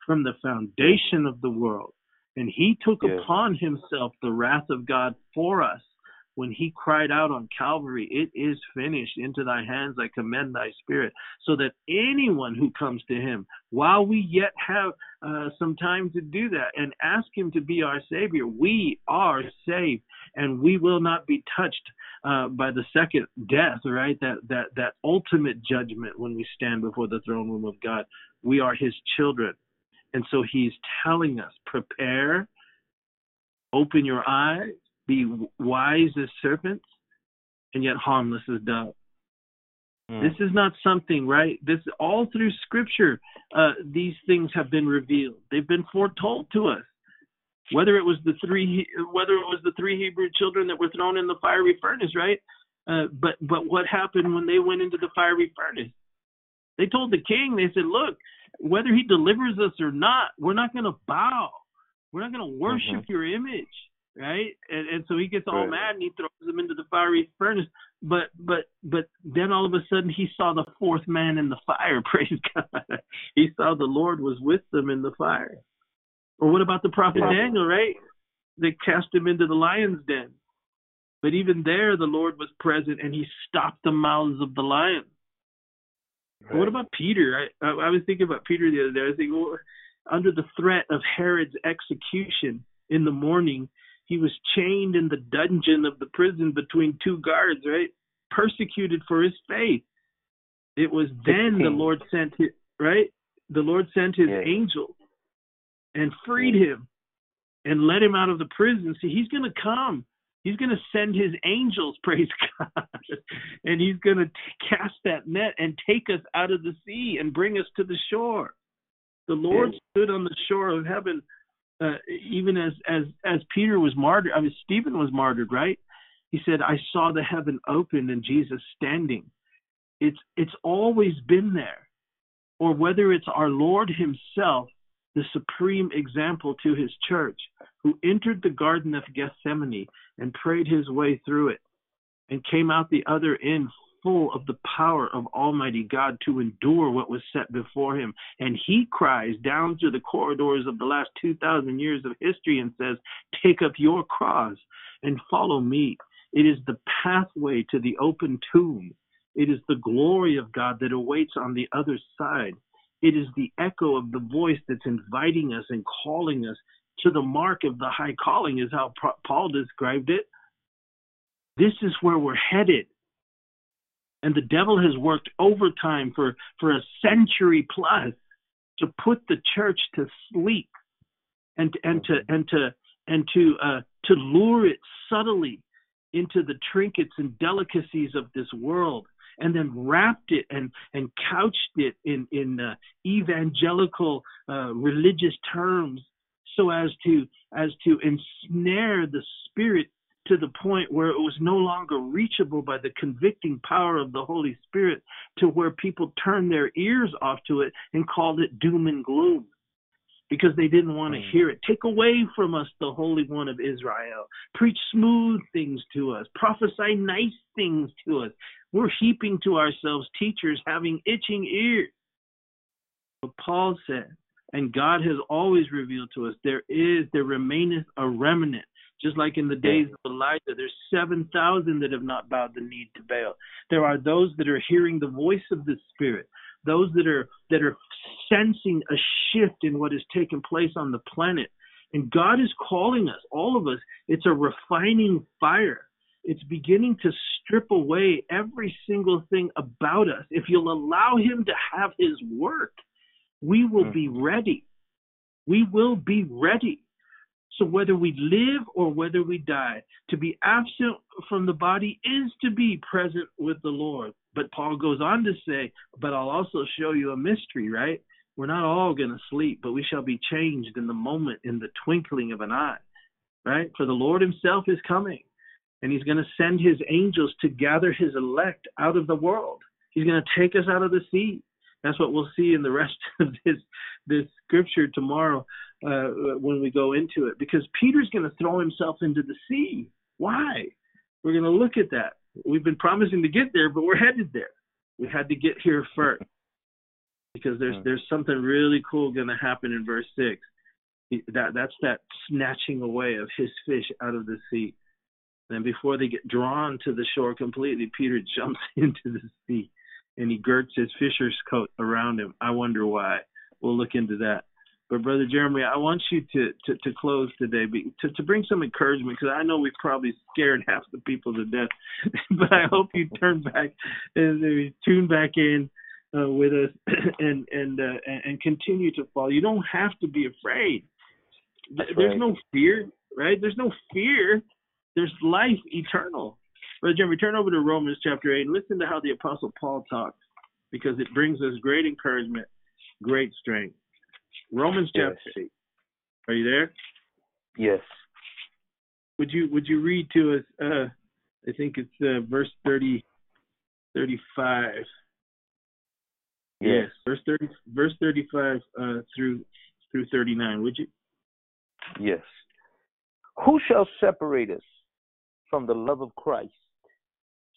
from the foundation of the world. And he took upon himself the wrath of God for us when he cried out on Calvary, It is finished. Into thy hands I commend thy spirit. So that anyone who comes to him, while we yet have uh, some time to do that and ask him to be our Savior, we are saved and we will not be touched uh, by the second death, right? That, that, that ultimate judgment when we stand before the throne room of God. We are his children. And so he's telling us prepare, open your eyes be wise as serpents and yet harmless as doves. Mm. This is not something, right? This all through Scripture, uh, these things have been revealed. They've been foretold to us. Whether it was the three, whether it was the three Hebrew children that were thrown in the fiery furnace, right? Uh, but but what happened when they went into the fiery furnace? They told the king. They said, "Look, whether he delivers us or not, we're not going to bow. We're not going to worship mm-hmm. your image." right? And, and so he gets all right. mad and he throws them into the fiery furnace. But but but then all of a sudden he saw the fourth man in the fire. Praise God! he saw the Lord was with them in the fire. Or what about the prophet yeah. Daniel, right? They cast him into the lion's den. But even there, the Lord was present and he stopped the mouths of the lions. Right. What about Peter? I, I, was thinking about Peter the other day. I was thinking, well, under the threat of Herod's execution in the morning, he was chained in the dungeon of the prison between two guards, right? Persecuted for his faith. It was then the Lord sent his, right? The Lord sent his yeah. angel and freed him and let him out of the prison. See, he's going to come. He's going to send his angels, praise God, and he's going to cast that net and take us out of the sea and bring us to the shore. The Lord stood on the shore of heaven uh, even as as as Peter was martyred, I mean Stephen was martyred, right? He said, "I saw the heaven open and Jesus standing." It's it's always been there, or whether it's our Lord Himself, the supreme example to His church, who entered the Garden of Gethsemane and prayed His way through it, and came out the other end full of the power of Almighty God to endure what was set before him. And he cries down through the corridors of the last 2,000 years of history and says, Take up your cross and follow me. It is the pathway to the open tomb. It is the glory of God that awaits on the other side. It is the echo of the voice that's inviting us and calling us to the mark of the high calling, is how Paul described it. This is where we're headed. And the devil has worked overtime for, for a century plus to put the church to sleep and and to and to and to uh, to lure it subtly into the trinkets and delicacies of this world and then wrapped it and and couched it in in uh, evangelical uh, religious terms so as to as to ensnare the spirit to the point where it was no longer reachable by the convicting power of the Holy Spirit to where people turned their ears off to it and called it doom and gloom because they didn't want to mm. hear it. Take away from us the Holy One of Israel. Preach smooth things to us. Prophesy nice things to us. We're heaping to ourselves teachers having itching ears. But Paul said, and God has always revealed to us, there is, there remaineth a remnant. Just like in the days of Elijah, there's 7,000 that have not bowed the knee to Baal. There are those that are hearing the voice of the Spirit those that are that are sensing a shift in what has taken place on the planet. And God is calling us, all of us, it's a refining fire. It's beginning to strip away every single thing about us. If you'll allow Him to have His work, we will be mm-hmm. ready. We will be ready. So whether we live or whether we die, to be absent from the body is to be present with the Lord. But Paul goes on to say, But I'll also show you a mystery, right? We're not all going to sleep, but we shall be changed in the moment, in the twinkling of an eye, right? For the Lord himself is coming, and he's going to send his angels to gather his elect out of the world. He's going to take us out of the sea. That's what we'll see in the rest of this this scripture tomorrow uh, when we go into it, because Peter's going to throw himself into the sea. Why? We're going to look at that. We've been promising to get there, but we're headed there. We had to get here first because there's there's something really cool going to happen in verse six. That that's that snatching away of his fish out of the sea. And before they get drawn to the shore completely, Peter jumps into the sea and he girts his fisher's coat around him. I wonder why. We'll look into that. But brother Jeremy, I want you to to, to close today, to to bring some encouragement because I know we've probably scared half the people to death. but I hope you turn back and tune back in uh, with us and and uh, and continue to follow. You don't have to be afraid. That's There's right. no fear, right? There's no fear. There's life eternal. Brother Jeremy, turn over to Romans chapter eight and listen to how the Apostle Paul talks because it brings us great encouragement, great strength. Romans chapter yes. eight. Are you there? Yes. Would you would you read to us? Uh, I think it's uh, verse 30, 35. Yes. yes. Verse thirty, verse thirty-five uh, through through thirty-nine. Would you? Yes. Who shall separate us from the love of Christ?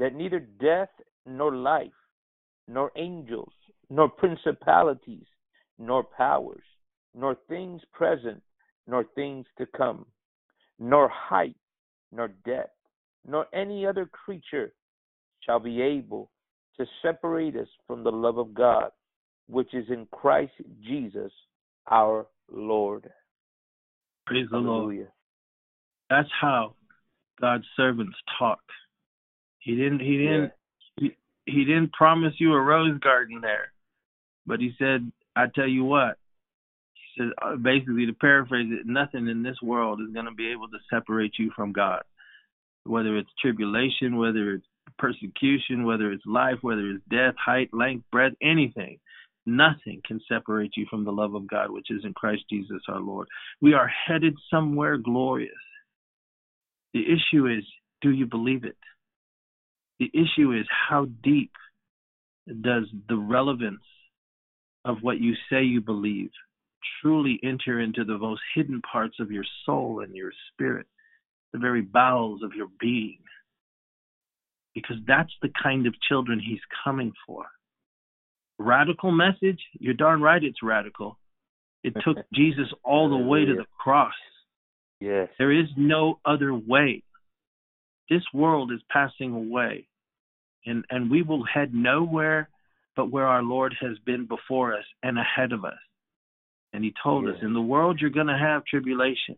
that neither death nor life, nor angels, nor principalities, nor powers, nor things present, nor things to come, nor height, nor depth, nor any other creature shall be able to separate us from the love of God, which is in Christ Jesus our Lord. Praise Hallelujah. the Lord. That's how God's servants talk. He didn't he didn't yeah. he, he didn't promise you a rose garden there. But he said, I tell you what, he said uh, basically to paraphrase it, nothing in this world is going to be able to separate you from God. Whether it's tribulation, whether it's persecution, whether it's life, whether it's death, height, length, breadth, anything. Nothing can separate you from the love of God, which is in Christ Jesus our Lord. We are headed somewhere glorious. The issue is, do you believe it? The issue is, how deep does the relevance of what you say you believe truly enter into the most hidden parts of your soul and your spirit, the very bowels of your being? because that's the kind of children he's coming for. Radical message? You're darn right it's radical. It took Jesus all the way to the cross. Yes. There is no other way. This world is passing away. And and we will head nowhere but where our Lord has been before us and ahead of us. And he told yes. us, in the world you're gonna have tribulation.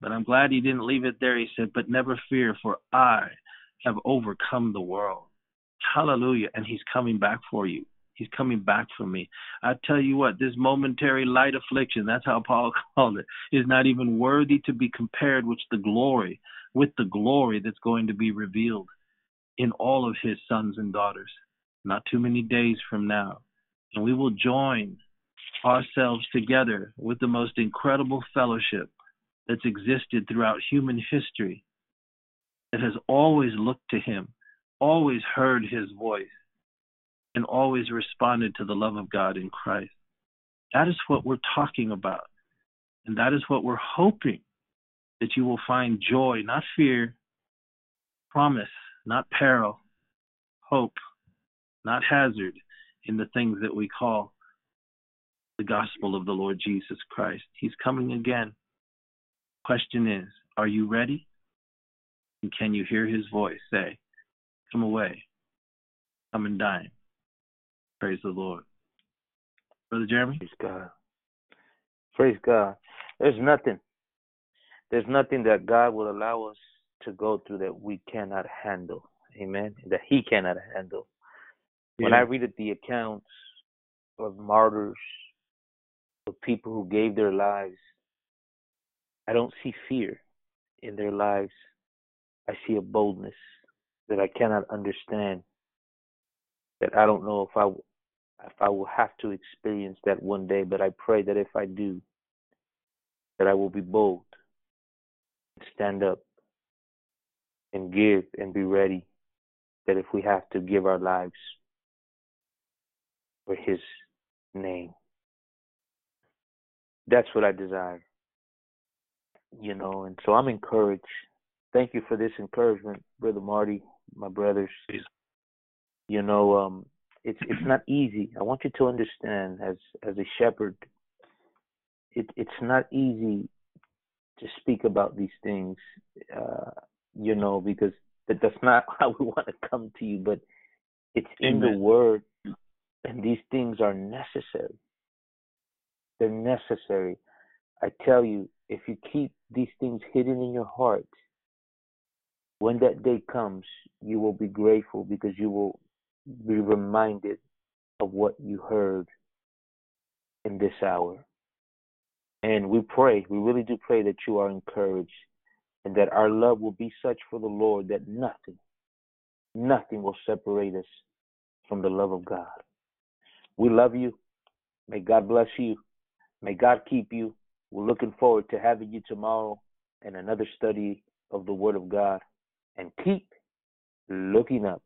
But I'm glad he didn't leave it there. He said, But never fear, for I have overcome the world. Hallelujah. And he's coming back for you. He's coming back for me. I tell you what, this momentary light affliction, that's how Paul called it, is not even worthy to be compared with the glory, with the glory that's going to be revealed in all of his sons and daughters, not too many days from now. And we will join ourselves together with the most incredible fellowship that's existed throughout human history that has always looked to him, always heard his voice, and always responded to the love of God in Christ. That is what we're talking about. And that is what we're hoping that you will find joy, not fear, promise, not peril, hope, not hazard in the things that we call the gospel of the Lord Jesus Christ. He's coming again. Question is, are you ready? And can you hear his voice say, Come away, come and dine? Praise the Lord. Brother Jeremy? Praise God. Praise God. There's nothing. There's nothing that God will allow us to go through that we cannot handle. Amen. That He cannot handle. Yeah. When I read the accounts of martyrs, of people who gave their lives, I don't see fear in their lives. I see a boldness that I cannot understand. That I don't know if I if I will have to experience that one day, but I pray that if I do, that I will be bold, stand up, and give and be ready. That if we have to give our lives for His name, that's what I desire. You know, and so I'm encouraged. Thank you for this encouragement, Brother Marty, my brothers. You know, um, it's it's not easy. I want you to understand as as a shepherd, it it's not easy to speak about these things, uh, you know, because that that's not how we want to come to you, but it's Amen. in the word and these things are necessary. They're necessary. I tell you, if you keep these things hidden in your heart, when that day comes, you will be grateful because you will be reminded of what you heard in this hour. And we pray, we really do pray that you are encouraged and that our love will be such for the Lord that nothing, nothing will separate us from the love of God. We love you. May God bless you. May God keep you. We're looking forward to having you tomorrow in another study of the Word of God. And keep looking up.